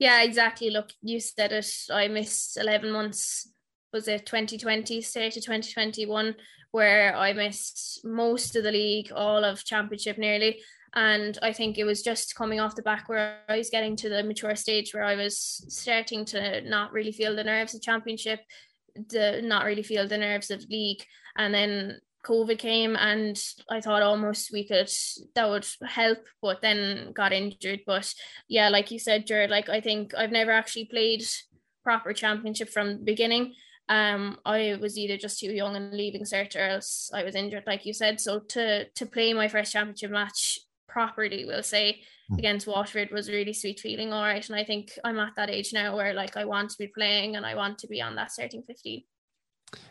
Yeah, exactly. Look, you said it. I missed 11 months was it 2020 straight to 2021 where I missed most of the league, all of championship nearly. And I think it was just coming off the back where I was getting to the mature stage where I was starting to not really feel the nerves of championship, the not really feel the nerves of league. And then COVID came and I thought almost we could that would help, but then got injured. But yeah, like you said, Jared, like I think I've never actually played proper championship from the beginning um, I was either just too young and leaving cert or else I was injured, like you said. So to to play my first championship match properly, we'll say mm. against Waterford was a really sweet feeling. All right, and I think I'm at that age now where like I want to be playing and I want to be on that starting fifteen.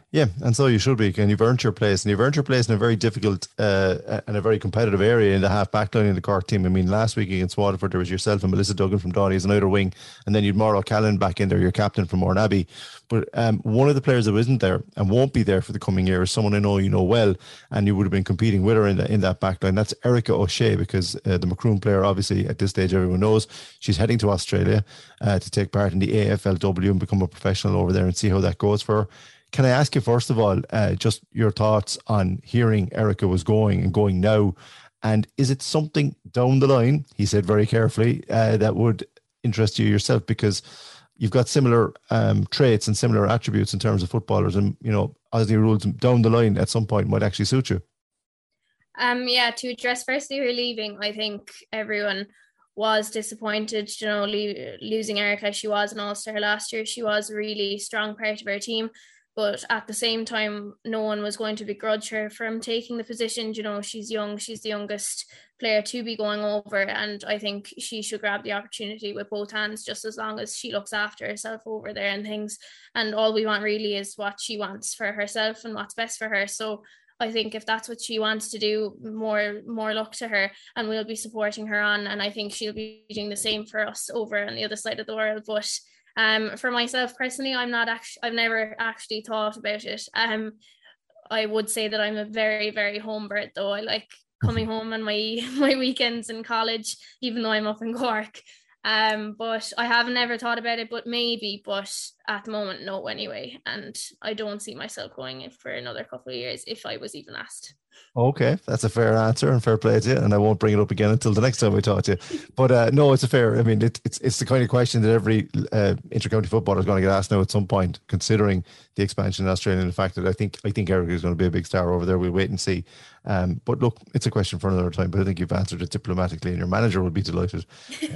Yeah, and so you should be, and you've earned your place, and you've earned your place in a very difficult uh, and a very competitive area in the half back line in the Cork team. I mean, last week against Waterford, there was yourself and Melissa Duggan from Donny as an outer wing, and then you'd Maire O'Callaghan back in there, your captain from Mourneabbey. But um, one of the players that isn't there and won't be there for the coming year is someone I know you know well, and you would have been competing with her in, the, in that back line. That's Erica O'Shea, because uh, the Macroom player, obviously, at this stage, everyone knows she's heading to Australia uh, to take part in the AFLW and become a professional over there and see how that goes for her. Can I ask you first of all, uh, just your thoughts on hearing Erica was going and going now, and is it something down the line? He said very carefully uh, that would interest you yourself because you've got similar um, traits and similar attributes in terms of footballers, and you know as Aussie rules down the line at some point might actually suit you. Um, yeah, to address firstly her leaving, I think everyone was disappointed, you know, losing Erica. She was an all star last year. She was a really strong part of our team but at the same time no one was going to begrudge her from taking the position you know she's young she's the youngest player to be going over and i think she should grab the opportunity with both hands just as long as she looks after herself over there and things and all we want really is what she wants for herself and what's best for her so I think if that's what she wants to do, more more luck to her, and we'll be supporting her on. And I think she'll be doing the same for us over on the other side of the world. But um, for myself personally, I'm not actually, I've never actually thought about it. Um, I would say that I'm a very, very home bird though. I like coming mm-hmm. home on my my weekends in college, even though I'm up in Cork. Um, but I have never thought about it, but maybe, but at the moment, no, anyway. And I don't see myself going for another couple of years if I was even asked. Okay, that's a fair answer and fair play to you, and I won't bring it up again until the next time we talk to you. But uh, no, it's a fair. I mean, it, it's it's the kind of question that every uh, intercounty footballer is going to get asked now at some point, considering the expansion in Australia and the fact that I think I think Eric is going to be a big star over there. We'll wait and see. Um, but look, it's a question for another time. But I think you've answered it diplomatically, and your manager will be delighted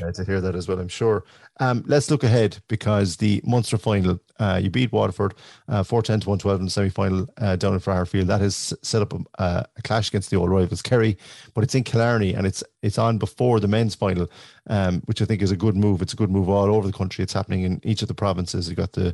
uh, to hear that as well. I'm sure. Um, let's look ahead because the Munster final, uh, you beat Waterford uh, 410 to 112 in the semi final uh, down in Field. That has set up a, a, clash against the old rivals, Kerry, but it's in Killarney and it's it's on before the men's final, um, which I think is a good move. It's a good move all over the country. It's happening in each of the provinces. You've got the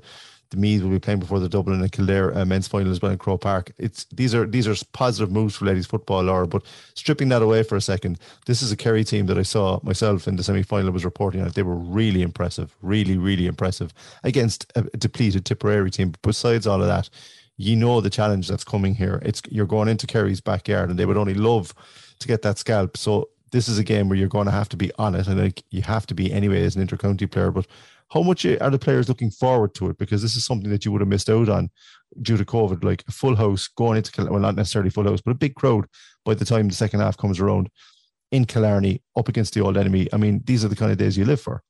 the Meath will be playing before the Dublin and Kildare uh, men's final as well in Croke Park. It's these are these are positive moves for ladies football, Laura. But stripping that away for a second, this is a Kerry team that I saw myself in the semi final was reporting on. They were really impressive, really really impressive against a depleted Tipperary team. But besides all of that, you know the challenge that's coming here. It's you're going into Kerry's backyard, and they would only love to get that scalp. So this is a game where you're going to have to be on it, and like you have to be anyway as an intercounty player. But how much are the players looking forward to it? Because this is something that you would have missed out on due to COVID, like a full house going into, well, not necessarily full house, but a big crowd by the time the second half comes around in Killarney up against the old enemy. I mean, these are the kind of days you live for.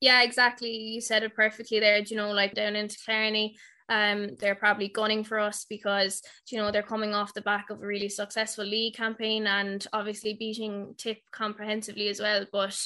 Yeah, exactly. You said it perfectly there. you know, like down into Killarney, um, they're probably gunning for us because you know they're coming off the back of a really successful league campaign and obviously beating Tip comprehensively as well. But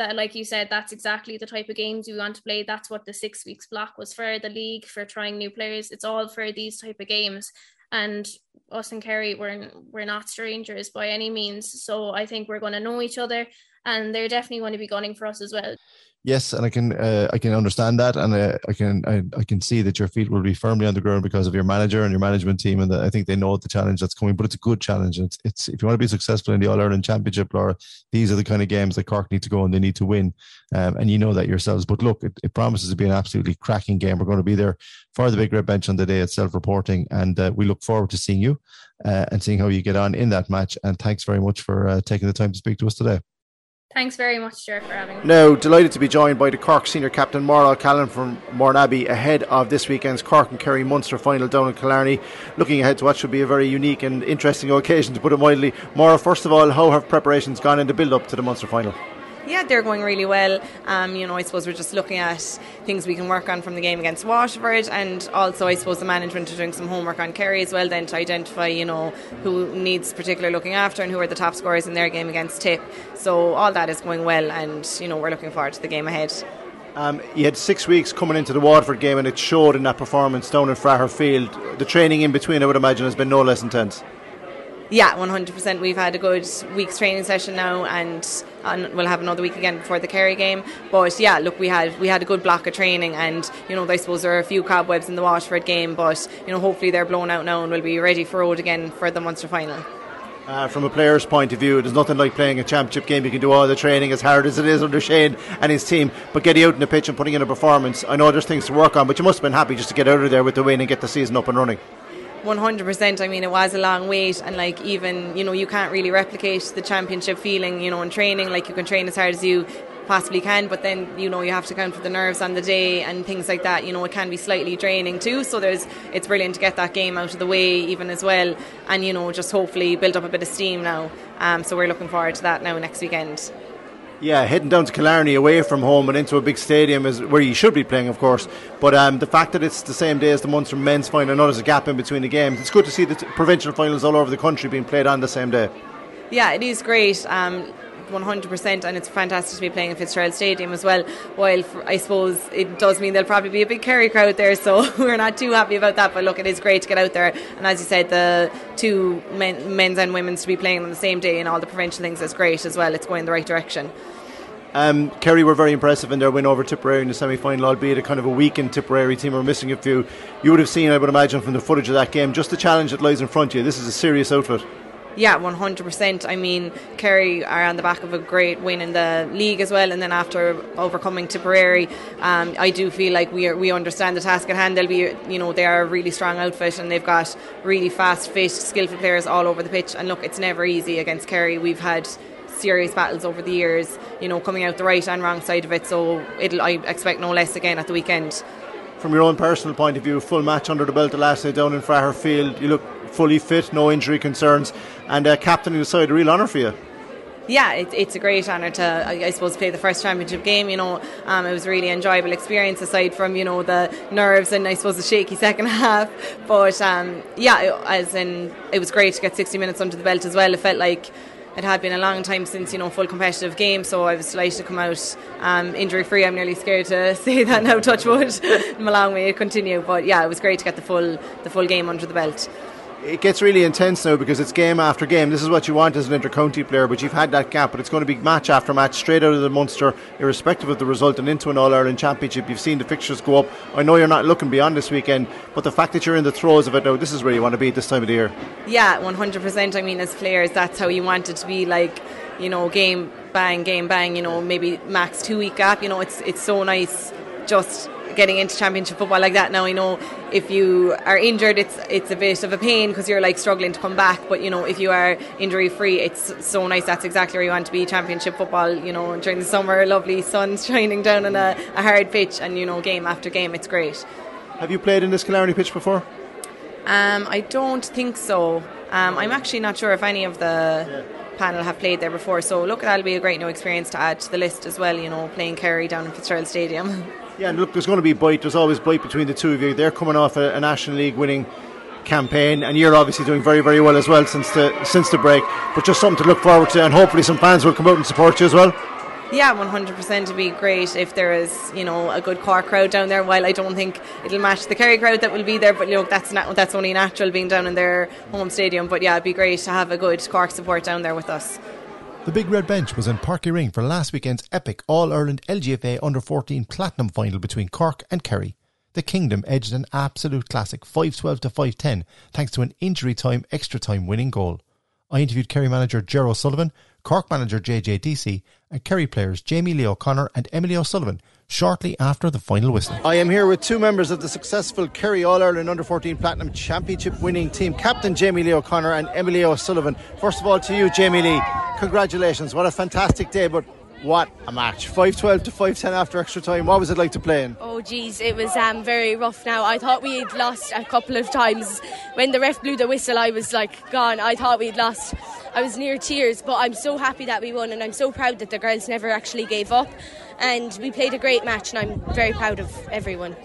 that like you said that's exactly the type of games we want to play. That's what the six weeks block was for the league for trying new players. It's all for these type of games. And us and Kerry we're we're not strangers by any means. So I think we're going to know each other and they're definitely going to be gunning for us as well Yes, and I can uh, I can understand that, and uh, I can I, I, can see that your feet will be firmly on the ground because of your manager and your management team, and I think they know the challenge that's coming. But it's a good challenge. It's it's if you want to be successful in the All Ireland Championship, Laura, these are the kind of games that Cork need to go and they need to win, um, and you know that yourselves. But look, it, it, promises to be an absolutely cracking game. We're going to be there for the Big Red Bench on the day itself, reporting, and uh, we look forward to seeing you uh, and seeing how you get on in that match. And thanks very much for uh, taking the time to speak to us today. Thanks very much, Stuart, for having me. Now, delighted to be joined by the Cork senior captain, Maire O'Callaghan from Mourneabbey, ahead of this weekend's Cork and Kerry Munster final down in Killarney. Looking ahead to what should be a very unique and interesting occasion, to put it mildly. Maire, first of all, how have preparations gone in the build up to the Munster final? Yeah, they're going really well. Um, you know, I suppose we're just looking at things we can work on from the game against Waterford, and also I suppose the management are doing some homework on Kerry as well, then to identify you know who needs particular looking after and who are the top scorers in their game against Tip. So all that is going well, and you know we're looking forward to the game ahead. Um, you had six weeks coming into the Waterford game, and it showed in that performance down in Fraher Field. The training in between, I would imagine, has been no less intense. Yeah, 100%. We've had a good week's training session now, and, and we'll have another week again before the Kerry game. But yeah, look, we had we had a good block of training, and you know, I suppose there are a few cobwebs in the Waterford game, but you know, hopefully they're blown out now, and we'll be ready for road again for the Munster final. Uh, from a player's point of view, there's nothing like playing a championship game. You can do all the training as hard as it is under Shane and his team, but getting out in the pitch and putting in a performance. I know there's things to work on, but you must have been happy just to get out of there with the win and get the season up and running. 100%. I mean, it was a long wait, and like, even, you know, you can't really replicate the championship feeling, you know, in training. Like, you can train as hard as you possibly can, but then, you know, you have to count for the nerves on the day and things like that. You know, it can be slightly draining too. So, there's, it's brilliant to get that game out of the way, even as well, and, you know, just hopefully build up a bit of steam now. Um, so, we're looking forward to that now next weekend. Yeah, heading down to Killarney away from home and into a big stadium is where you should be playing, of course. But um, the fact that it's the same day as the Munster men's final, I know there's a gap in between the games. It's good to see the t- provincial finals all over the country being played on the same day. Yeah, it is great. Um, 100% and it's fantastic to be playing in Fitzgerald Stadium as well while I suppose it does mean there'll probably be a big Kerry crowd there so we're not too happy about that but look it is great to get out there and as you said the two men, men's and women's to be playing on the same day and all the provincial things is great as well it's going in the right direction um, Kerry were very impressive in their win over Tipperary in the semi final, albeit a kind of a weakened Tipperary team are missing a few. You would have seen, I would imagine, from the footage of that game, just the challenge that lies in front of you. This is a serious outfit. Yeah, 100%. I mean, Kerry are on the back of a great win in the league as well, and then after overcoming Tipperary, um, I do feel like we are, we understand the task at hand. They'll be, you know, they are a really strong outfit, and they've got really fast, fit, skillful players all over the pitch. And look, it's never easy against Kerry. We've had serious battles over the years, you know, coming out the right and wrong side of it. So it'll, I expect no less again at the weekend. From your own personal point of view, full match under the belt the last night down in Fraher Field, you look fully fit, no injury concerns, and uh, captaining the side, a real honour for you yeah, it, it's a great honour to, I suppose, play the first championship game. You know, um, it was a really enjoyable experience aside from you know the nerves and I suppose the shaky second half. But um, yeah, as in, it was great to get 60 minutes under the belt as well. It felt like it had been a long time since you know full competitive game, so I was delighted to come out um, injury free. I'm nearly scared to say that now. Touch wood, I'm a long way to continue, but yeah, it was great to get the full the full game under the belt it gets really intense now because it's game after game. This is what you want as an intercounty player, but you've had that gap. But it's going to be match after match, straight out of the Munster, irrespective of the result, and into an All Ireland Championship. You've seen the fixtures go up. I know you're not looking beyond this weekend, but the fact that you're in the throes of it now, this is where you want to be at this time of the year. Yeah, 100%. I mean, as players, that's how you want it to be. Like, you know, game bang, game bang. You know, maybe max two week gap. You know, it's it's so nice just getting into championship football like that now I know if you are injured it's it's a bit of a pain because you're like struggling to come back. But you know if you are injury free it's so nice that's exactly where you want to be championship football you know during the summer lovely sun shining down on a, a hard pitch and you know game after game it's great. Have you played in this Killarney pitch before? Um, I don't think so. Um, I'm actually not sure if any of the panel have played there before. So look that'll be a great new experience to add to the list as well you know playing Kerry down in Fitzgerald Stadium Yeah, look, there's going to be bite. There's always bite between the two of you. They're coming off a, a National League winning campaign, and you're obviously doing very, very well as well since the since the break. But just something to look forward to, and hopefully some fans will come out and support you as well. Yeah, 100% to be great if there is, you know, a good Cork crowd down there. While I don't think it'll match the Kerry crowd that will be there, but know, that's not, that's only natural being down in their home stadium. But yeah, it'd be great to have a good Cork support down there with us. The Big Red Bench was in Uí Rinn for last weekend's epic All Ireland LGFA Under 14 Platinum final between Cork and Kerry. The Kingdom edged an absolute classic 512 to 510 thanks to an injury time extra time winning goal. I interviewed Kerry manager Ger O'Sullivan, Cork manager JJ Deasy, and Kerry players Jamie Lee O'Connor and Emily O'Sullivan shortly after the final whistle. I am here with two members of the successful Kerry All Ireland Under 14 Platinum Championship winning team, Captain Jamie Lee O'Connor and Emily O'Sullivan. First of all, to you, Jamie Lee, congratulations. What a fantastic day, but what a match. 5-12 to 5-10 after extra time. What was it like to play in? Oh geez, it was um, very rough now. I thought we had lost a couple of times. When the ref blew the whistle I was like gone. I thought we'd lost. I was near tears, but I'm so happy that we won and I'm so proud that the girls never actually gave up. And we played a great match and I'm very proud of everyone.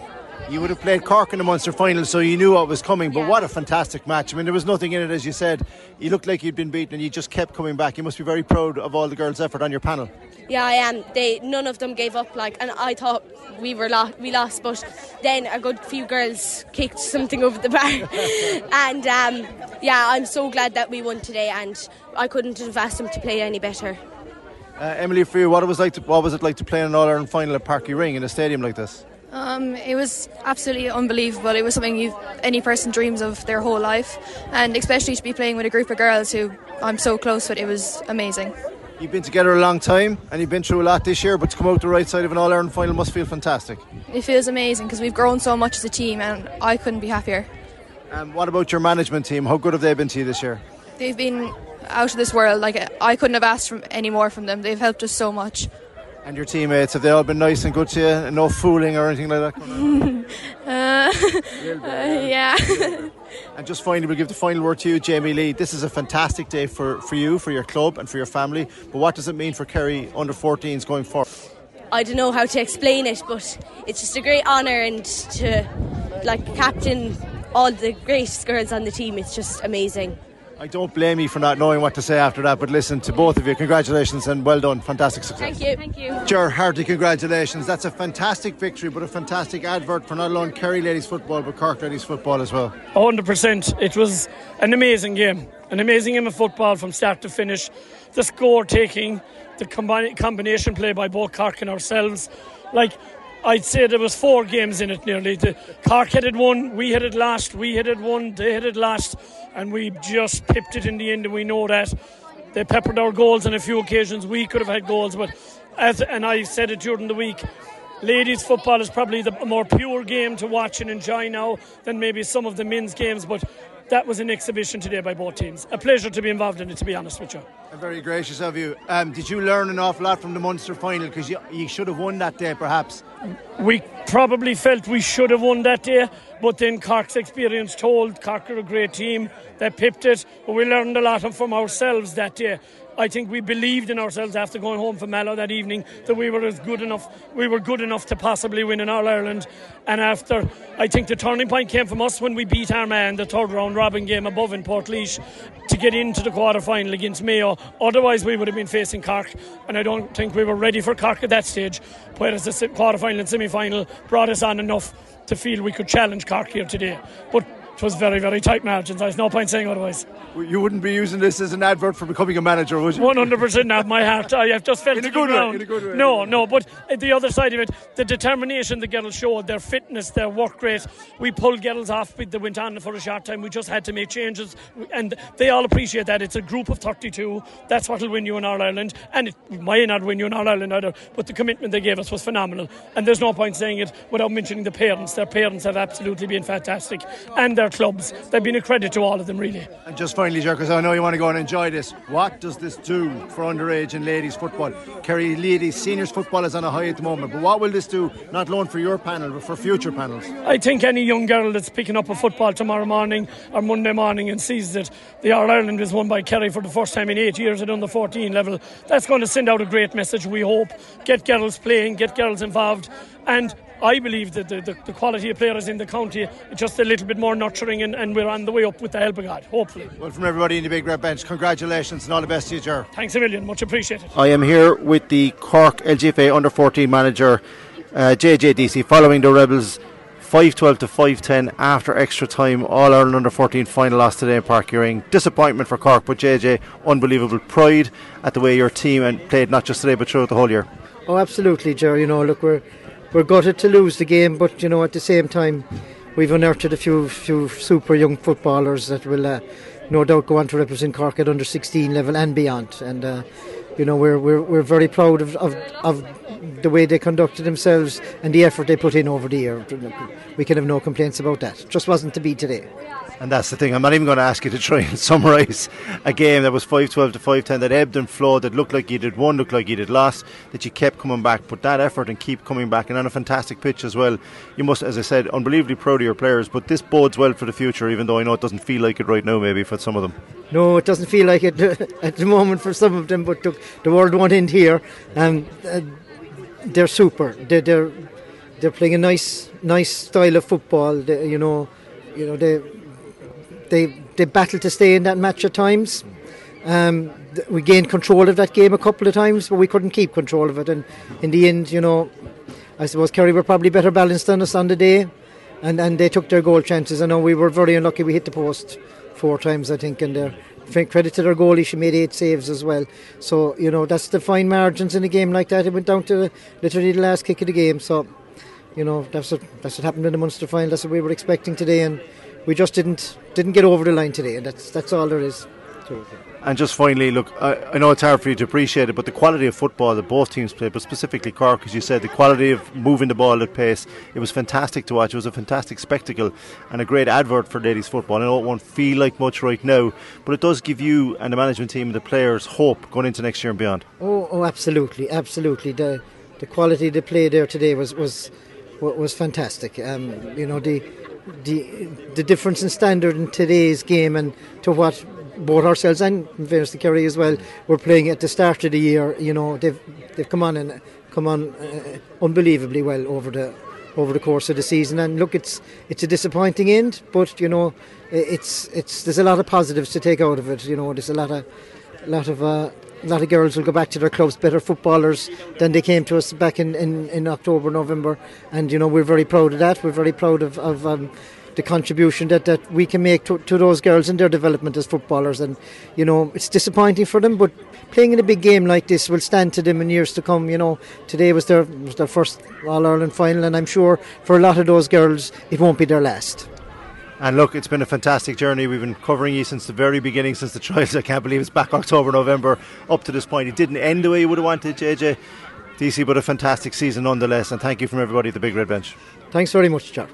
You would have played Cork in the Munster final, so you knew what was coming. But yeah. what a fantastic match! I mean, there was nothing in it, as you said. You looked like you'd been beaten, and you just kept coming back. You must be very proud of all the girls' effort on your panel. Yeah, I am. They none of them gave up. Like, and I thought we were lo- we lost, but then a good few girls kicked something over the bar, and um, yeah, I'm so glad that we won today. And I couldn't have asked them to play any better. Uh, Emily, for you, what it was like? To, what was it like to play in an All Ireland final at Páirc Uí Rinn in a stadium like this? Um, it was absolutely unbelievable. It was something any person dreams of their whole life, and especially to be playing with a group of girls who I'm so close with. It was amazing. You've been together a long time, and you've been through a lot this year. But to come out the right side of an All Ireland final must feel fantastic. It feels amazing because we've grown so much as a team, and I couldn't be happier. Um, what about your management team? How good have they been to you this year? They've been out of this world. Like I couldn't have asked for any more from them. They've helped us so much. And your teammates, have they all been nice and good to you? And no fooling or anything like that? uh, uh, yeah. and just finally, we'll give the final word to you, Jamie Lee. This is a fantastic day for, for you, for your club, and for your family. But what does it mean for Kerry under 14s going forward? I don't know how to explain it, but it's just a great honour and to like captain all the great girls on the team. It's just amazing. I don't blame you for not knowing what to say after that, but listen to both of you. Congratulations and well done. Fantastic success. Thank you. Thank you. Ger, hearty congratulations. That's a fantastic victory, but a fantastic advert for not alone Kerry ladies football, but Cork ladies football as well. 100%. It was an amazing game. An amazing game of football from start to finish. The score taking, the combination play by both Cork and ourselves. Like, I'd say there was four games in it nearly. The Cork had it one, we had it last, we had it one, they had it last, and we just pipped it in the end, and we know that. They peppered our goals on a few occasions. We could have had goals, but as and I said it during the week, ladies football is probably the more pure game to watch and enjoy now than maybe some of the men's games. But that was an exhibition today by both teams. A pleasure to be involved in it, to be honest with you. Very gracious of you. Um, did you learn an awful lot from the Munster final? Because you, you should have won that day, perhaps. We probably felt we should have won that day, but then Cork's experience told Cork are a great team. They pipped it, but we learned a lot from ourselves that day. I think we believed in ourselves after going home from Mallow that evening that we were as good enough. We were good enough to possibly win in All Ireland. And after, I think the turning point came from us when we beat Armagh the third round robin game above in Portlaoise to get into the quarter final against Mayo. Otherwise, we would have been facing Cork, and I don't think we were ready for Cork at that stage. Whereas the quarter final and semi final brought us on enough to feel we could challenge Cork here today. But it was very, very tight margins. There's no point saying otherwise. You wouldn't be using this as an advert for becoming a manager, would you? 100% not my heart. I have just felt in a good way. In a good way. No, no, but uh, the other side of it, the determination the girls showed, their fitness, their work rate. We pulled girls off, but they went on for a short time. We just had to make changes, and they all appreciate that. It's a group of 32. That's what will win you in All Ireland, and it might not win you in All Ireland either. But the commitment they gave us was phenomenal, and there's no point saying it without mentioning the parents. Their parents have absolutely been fantastic, and their clubs. They've been a credit to all of them, really. And just finally, Ger, because I know you want to go and enjoy this, what does this do for underage and ladies football? Kerry ladies seniors football is on a high at the moment, but what will this do, not alone for your panel, but for future panels? I think any young girl that's picking up a football tomorrow morning or Monday morning and sees that the All Ireland is won by Kerry for the first time in eight years at under 14 level, that's going to send out a great message, we hope. Get girls playing, get girls involved, and I believe that the, the, the, quality of players in the county just a little bit more nurturing, and, and, we're on the way up with the help of God, hopefully. Well, from everybody in the Big Red Bench, congratulations and all the best to you, Ger. Thanks a million, much appreciated. I am here with the Cork LGFA under 14 manager, uh, JJ following the Rebels. 5-12 to 5-10 after extra time All Ireland under 14 final loss today in Páirc Uí Rinn disappointment for Cork but JJ unbelievable pride at the way your team and played not just today but throughout the whole year oh absolutely Jerry you know look we're we're gutted to lose the game, but you know at the same time we've unearthed a few few super young footballers that will uh, no doubt go on to represent Cork at under 16 level and beyond. And uh, you know we're we're we're very proud of, of of the way they conducted themselves and the effort they put in over the year. We can have no complaints about that. Just wasn't to be today. And that's the thing. I'm not even going to ask you to try and summarise a game that was 5 12 to 5 10 that ebbed and flowed, that looked like you did won, looked like you did lost, that you kept coming back. But that effort and keep coming back, and on a fantastic pitch as well. You must, as I said, unbelievably proud of your players. But this bodes well for the future, even though I know it doesn't feel like it right now, maybe for some of them. No, it doesn't feel like it at the moment for some of them, but the, the world won't end here. Um, uh, they're super. They're, they're, they're playing a nice nice style of football. They, you know, you know they they they battled to stay in that match at times. Um, we gained control of that game a couple of times, but we couldn't keep control of it. And in the end, you know, I suppose Kerry were probably better balanced than us on the day, and, and they took their goal chances. I know we were very unlucky. We hit the post four times, I think, and their credit to their goalie, she made eight saves as well. So you know that's the fine margins in a game like that. It went down to literally the last kick of the game. So you know that's what that's what happened in the Munster final. That's what we were expecting today, and we just didn't didn't get over the line today, and that's that's all there is. And just finally, look, I, I, know it's hard for you to appreciate it, but the quality of football that both teams played, but specifically Cork, as you said, the quality of moving the ball at pace, it was fantastic to watch. It was a fantastic spectacle and a great advert for ladies football. I know it won't feel like much right now, but it does give you and the management team and the players hope going into next year and beyond. Oh, oh absolutely, absolutely. The the quality of the play there today was was was fantastic. Um, you know the the the difference in standard in today's game and to what both ourselves and fairness to Kerry as well were playing at the start of the year. You know they've they've come on and come on uh, unbelievably well over the over the course of the season. And look, it's it's a disappointing end, but you know it's it's there's a lot of positives to take out of it. You know there's a lot of lot of uh, a lot of girls will go back to their clubs better footballers than they came to us back in, in, in October, November. And, you know, we're very proud of that. We're very proud of, of um, the contribution that, that we can make to, to those girls and their development as footballers. And, you know, it's disappointing for them, but playing in a big game like this will stand to them in years to come. You know, today was their, was their first All Ireland final, and I'm sure for a lot of those girls, it won't be their last. And look, it's been a fantastic journey. We've been covering you since the very beginning, since the trials. I can't believe it's back October, November, up to this point. It didn't end the way you would have wanted, JJ. Deasy, but a fantastic season nonetheless. And thank you from everybody at the Big Red Bench. Thanks very much, Chuck.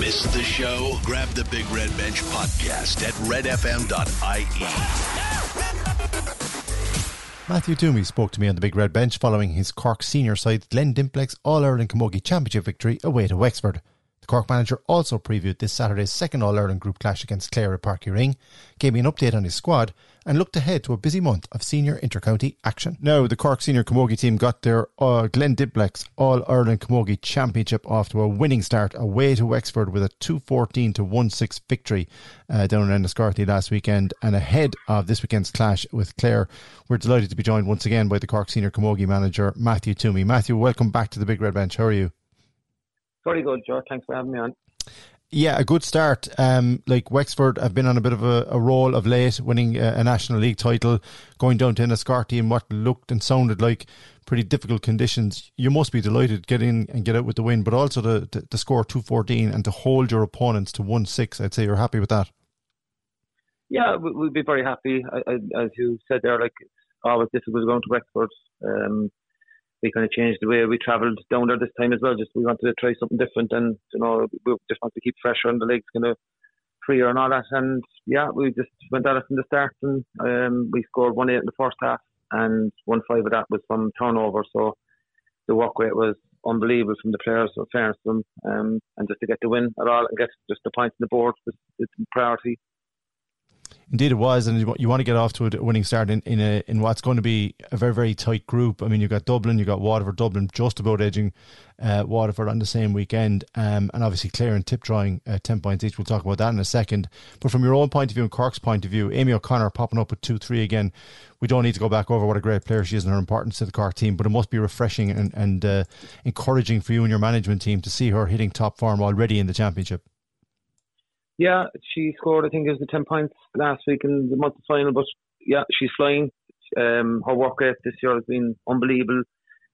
Missed the show? Grab the Big Red Bench podcast at redfm.ie. Matthew Twomey spoke to me on the big red bench following his Cork senior side Glen Dimplex All Ireland Camogie Championship victory away to Wexford. The Cork manager also previewed this Saturday's second All Ireland group clash against Clare at Páirc Uí Rinn, gave me an update on his squad, and looked ahead to a busy month of senior intercounty action. Now, the Cork senior camogie team got their uh, Glen Dimplex All Ireland Camogie Championship off to a winning start away to Wexford with a 214 to 1 6 victory uh, down in Enniscorthy last weekend. And ahead of this weekend's clash with Clare, we're delighted to be joined once again by the Cork senior camogie manager, Matthew Twomey. Matthew, welcome back to the Big Red Bench. How are you? Very good, Joe. Thanks for having me on. Yeah, a good start. Um, like Wexford have been on a bit of a, a roll of late, winning a, a, National League title, going down to Enniscorthy in what looked and sounded like pretty difficult conditions. You must be delighted to get in and get out with the win, but also to, to, to score 214 and to hold your opponents to 1 6. I'd say you're happy with that. Yeah, we'd be very happy. I, I, as you said there, like it's always difficult going to Wexford. Um, we kind of changed the way we travelled down there this time as well. Just we wanted to try something different, and you know we just want to keep pressure on the legs, kind of freer and all that. And yeah, we just went at it from the start, and um, we scored one eight in the first half, and one five of that was from turnover. So the work rate was unbelievable from the players. So fairness to them, um, and just to get the win at all and get just the points on the board was the priority. Indeed, it was, and you want to get off to a winning start in in, a, in what's going to be a very very tight group. I mean, you've got Dublin, you've got Waterford, Dublin just about edging uh, Waterford on the same weekend, um, and obviously Clare and Tip drawing uh, ten points each. We'll talk about that in a second. But from your own point of view and Cork's point of view, Amy O'Connor popping up with two three again. We don't need to go back over what a great player she is and her importance to the Cork team, but it must be refreshing and, and uh, encouraging for you and your management team to see her hitting top form already in the championship. Yeah, she scored. I think it was the ten points last week in the month final. But yeah, she's flying. Um, her work rate this year has been unbelievable.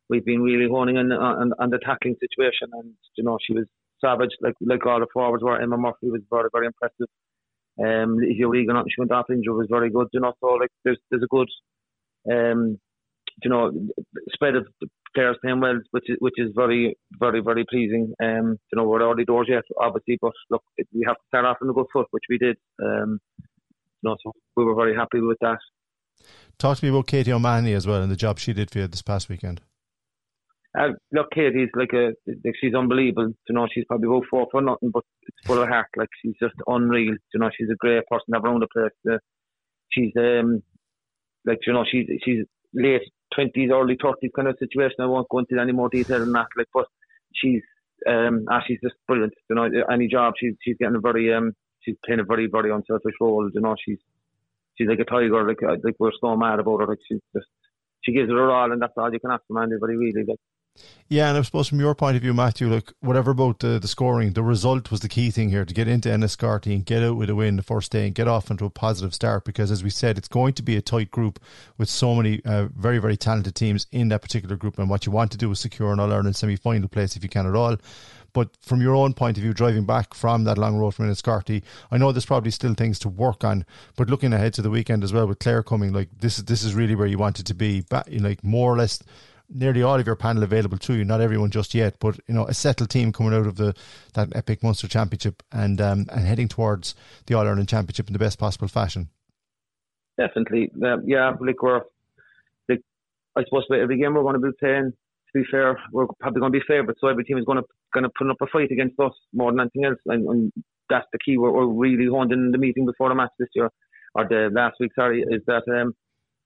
We've been really honing in on, on the tackling situation, and you know she was savage, like like all the forwards were. Emma Murphy was very very impressive. Um, Lydia Regan, she went off injured, was very good. You know, so like there's there's a good, um, you know, spread of players playing well, which is which is very very very pleasing. Um, you know, we're early doors yet, obviously, but look, we have to start off on a good foot, which we did. Um, you know, so we were very happy with that. Talk to me about Katie O'Mahony as well and the job she did for you this past weekend. Uh, look, Katie's like a, like she's unbelievable. You know, she's probably about four for nothing, but it's full of heart. Like she's just unreal. You know, she's a great person around the place. Uh, she's um, like you know, she's she's late twenties, early thirties kind of situation. I won't go into any more detail than that. Like, but she's um, ah, she's just brilliant. You know, any job she's she's getting a very um, she's playing a very very unselfish role. You know, she's she's like a tiger. Like like we're so mad about her. Like she's just she gives it her all, and that's all you can ask from anybody really. Like yeah, and I suppose from your point of view, Matthew, look, whatever about the, the scoring, the result was the key thing here to get into Enniscorthy and get out with a win the first day and get off into a positive start because, as we said, it's going to be a tight group with so many uh, very, very talented teams in that particular group. And what you want to do is secure an All Ireland semi final place if you can at all. But from your own point of view, driving back from that long road from Enniscorthy, I know there's probably still things to work on. But looking ahead to the weekend as well, with Clare coming, like this is this is really where you want it to be. But like more or less nearly all of your panel available to you. Not everyone just yet, but you know a settled team coming out of the that epic Munster Championship and um, and heading towards the All Ireland Championship in the best possible fashion. Definitely, uh, yeah. Like we're, like I suppose every game we're going to be playing. To be fair, we're probably going to be favourites, so every team is going to going to put up a fight against us more than anything else, and, and that's the key. We're, we're really honed in the meeting before the match this year, or the last week. Sorry, is that um,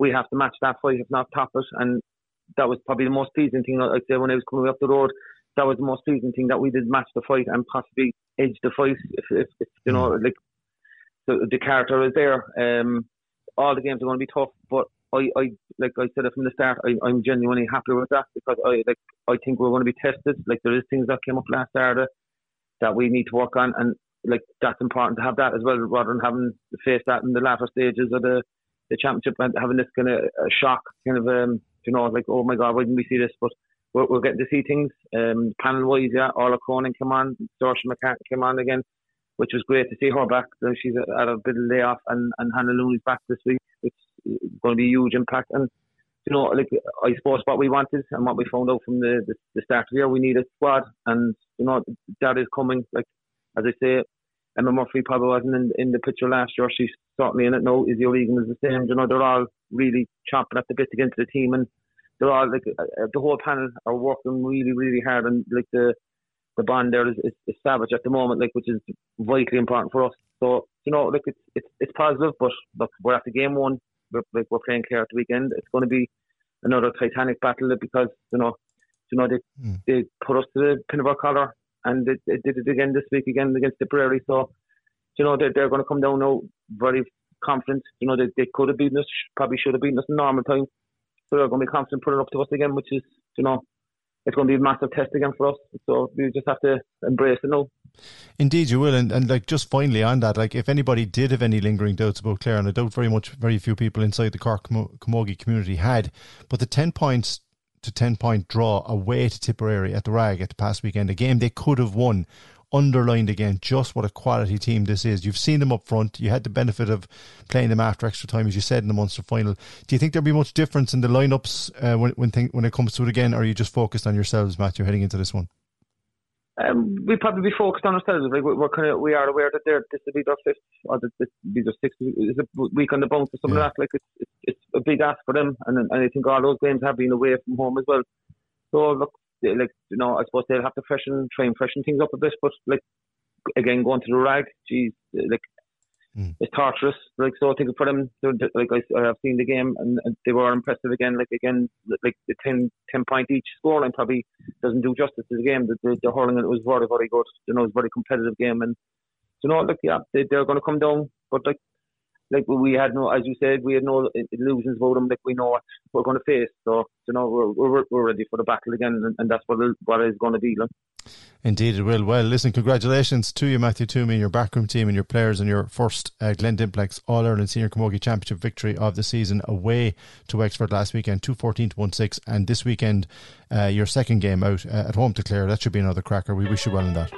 we have to match that fight, if not top it, and that was probably the most pleasing thing I'd say when I was coming up the road. That was the most pleasing thing that we did match the fight and possibly edge the fight. If, if, if you know, mm. like the, the character is there. Um, all the games are going to be tough, but I, I like I said it from the start. I, I'm genuinely happy with that because I like I think we're going to be tested. Like there is things that came up last Saturday that we need to work on, and like that's important to have that as well, rather than having to face that in the latter stages of the the championship and having this kind of shock kind of um you know, like, oh my God, why didn't we see this? But we're, we're getting to see things. Um, panel wise, yeah, Orla Cronin came on, Saoirse McCarthy came on again, which was great to see her back. She's at a bit of layoff, and, and Hannah Looney's back this week, is going to be a huge impact. And, you know, like, I suppose what we wanted and what we found out from the, the, the start of the year, we need a squad, and, you know, that is coming. Like, as I say, Emma Murphy probably wasn't in, in the picture last year. She's certainly in it now. Izzy O'Regan is the same. You know, they're all really chomping at the bit to get into the team, and they're all like uh, the whole panel are working really, really hard, and like the the bond there is, is, is savage at the moment, like which is vitally important for us. So you know, like it's it's it's positive, but look, we're at the game one. We're like we're playing Clare at the weekend. It's going to be another titanic battle because you know, you know they mm. they put us to the pin of our collar and they, they, did it again this week again against Tipperary. So, you know, they're, they're going to come down now very confident. You know, they, they could have beaten us, probably should have beaten us in normal time. So they're going to be confident putting up to us again, which is, you know, it's going to be a massive test again for us. So we just have to embrace it now. Indeed, you will. And, and like just finally on that, like if anybody did have any lingering doubts about Clare, and I doubt very much, very few people inside the Cork Camogie community had, but the 10 points to 10 point draw away to Tipperary at the Rag at the past weekend, a game they could have won, underlined again just what a quality team this is. You've seen them up front. You had the benefit of playing them after extra time, as you said, in the Munster final. Do you think there'll be much difference in the lineups uh, when when, when it comes to it again, or are you just focused on yourselves, Matthew, heading into this one? Um, we probably be focused on ourselves. Like we're kind of, we are aware that they're this will be their fifth or this, this will be their sixth is a week on the bounce or something yeah. like that. Like it's, it's, it's a big ask for them, and and I think all those games have been away from home as well. So look, like you know, I suppose they'll have to freshen, try and freshen things up a bit. But like again, going to the rag, geez, like mm. it's torturous. Like so, I think for them, like I, I have seen the game and, and, they were impressive again. Like again, like the 10, 10 point each scoreline probably doesn't do justice to the game. The, the, the hurling it was very very good. You know, it was a very competitive game, and you know, like yeah, they, they're going to come down, but like like we had no, as you said, we had no illusions about them. Like we know what we're going to face, so you know we're we're, we're ready for the battle again, and, and that's what what it's going to be. Like. Indeed, it will. Well, listen, congratulations to you, Matthew Twomey, your backroom team, and your players, and your first uh, Glen Dimplex All Ireland Senior Camogie Championship victory of the season away to Wexford last weekend, two fourteen to one six, and this weekend uh, your second game out uh, at home to Clare. That should be another cracker. We wish you well in that.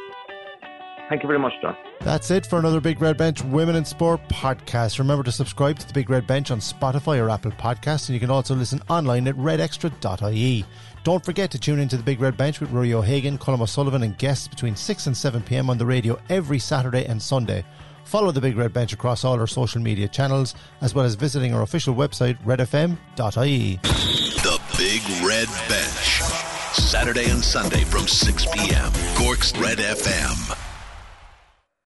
Thank you very much, John. That's it for another Big Red Bench Women in Sport podcast. Remember to subscribe to the Big Red Bench on Spotify or Apple Podcasts, and you can also listen online at redextra.ie. Don't forget to tune into the Big Red Bench with Rory O'Hagan, Colm O'Sullivan, and guests between 6 and 7 pm on the radio every Saturday and Sunday. Follow the Big Red Bench across all our social media channels, as well as visiting our official website, redfm.ie. The Big Red Bench. Saturday and Sunday from 6 p.m. Cork's Red FM.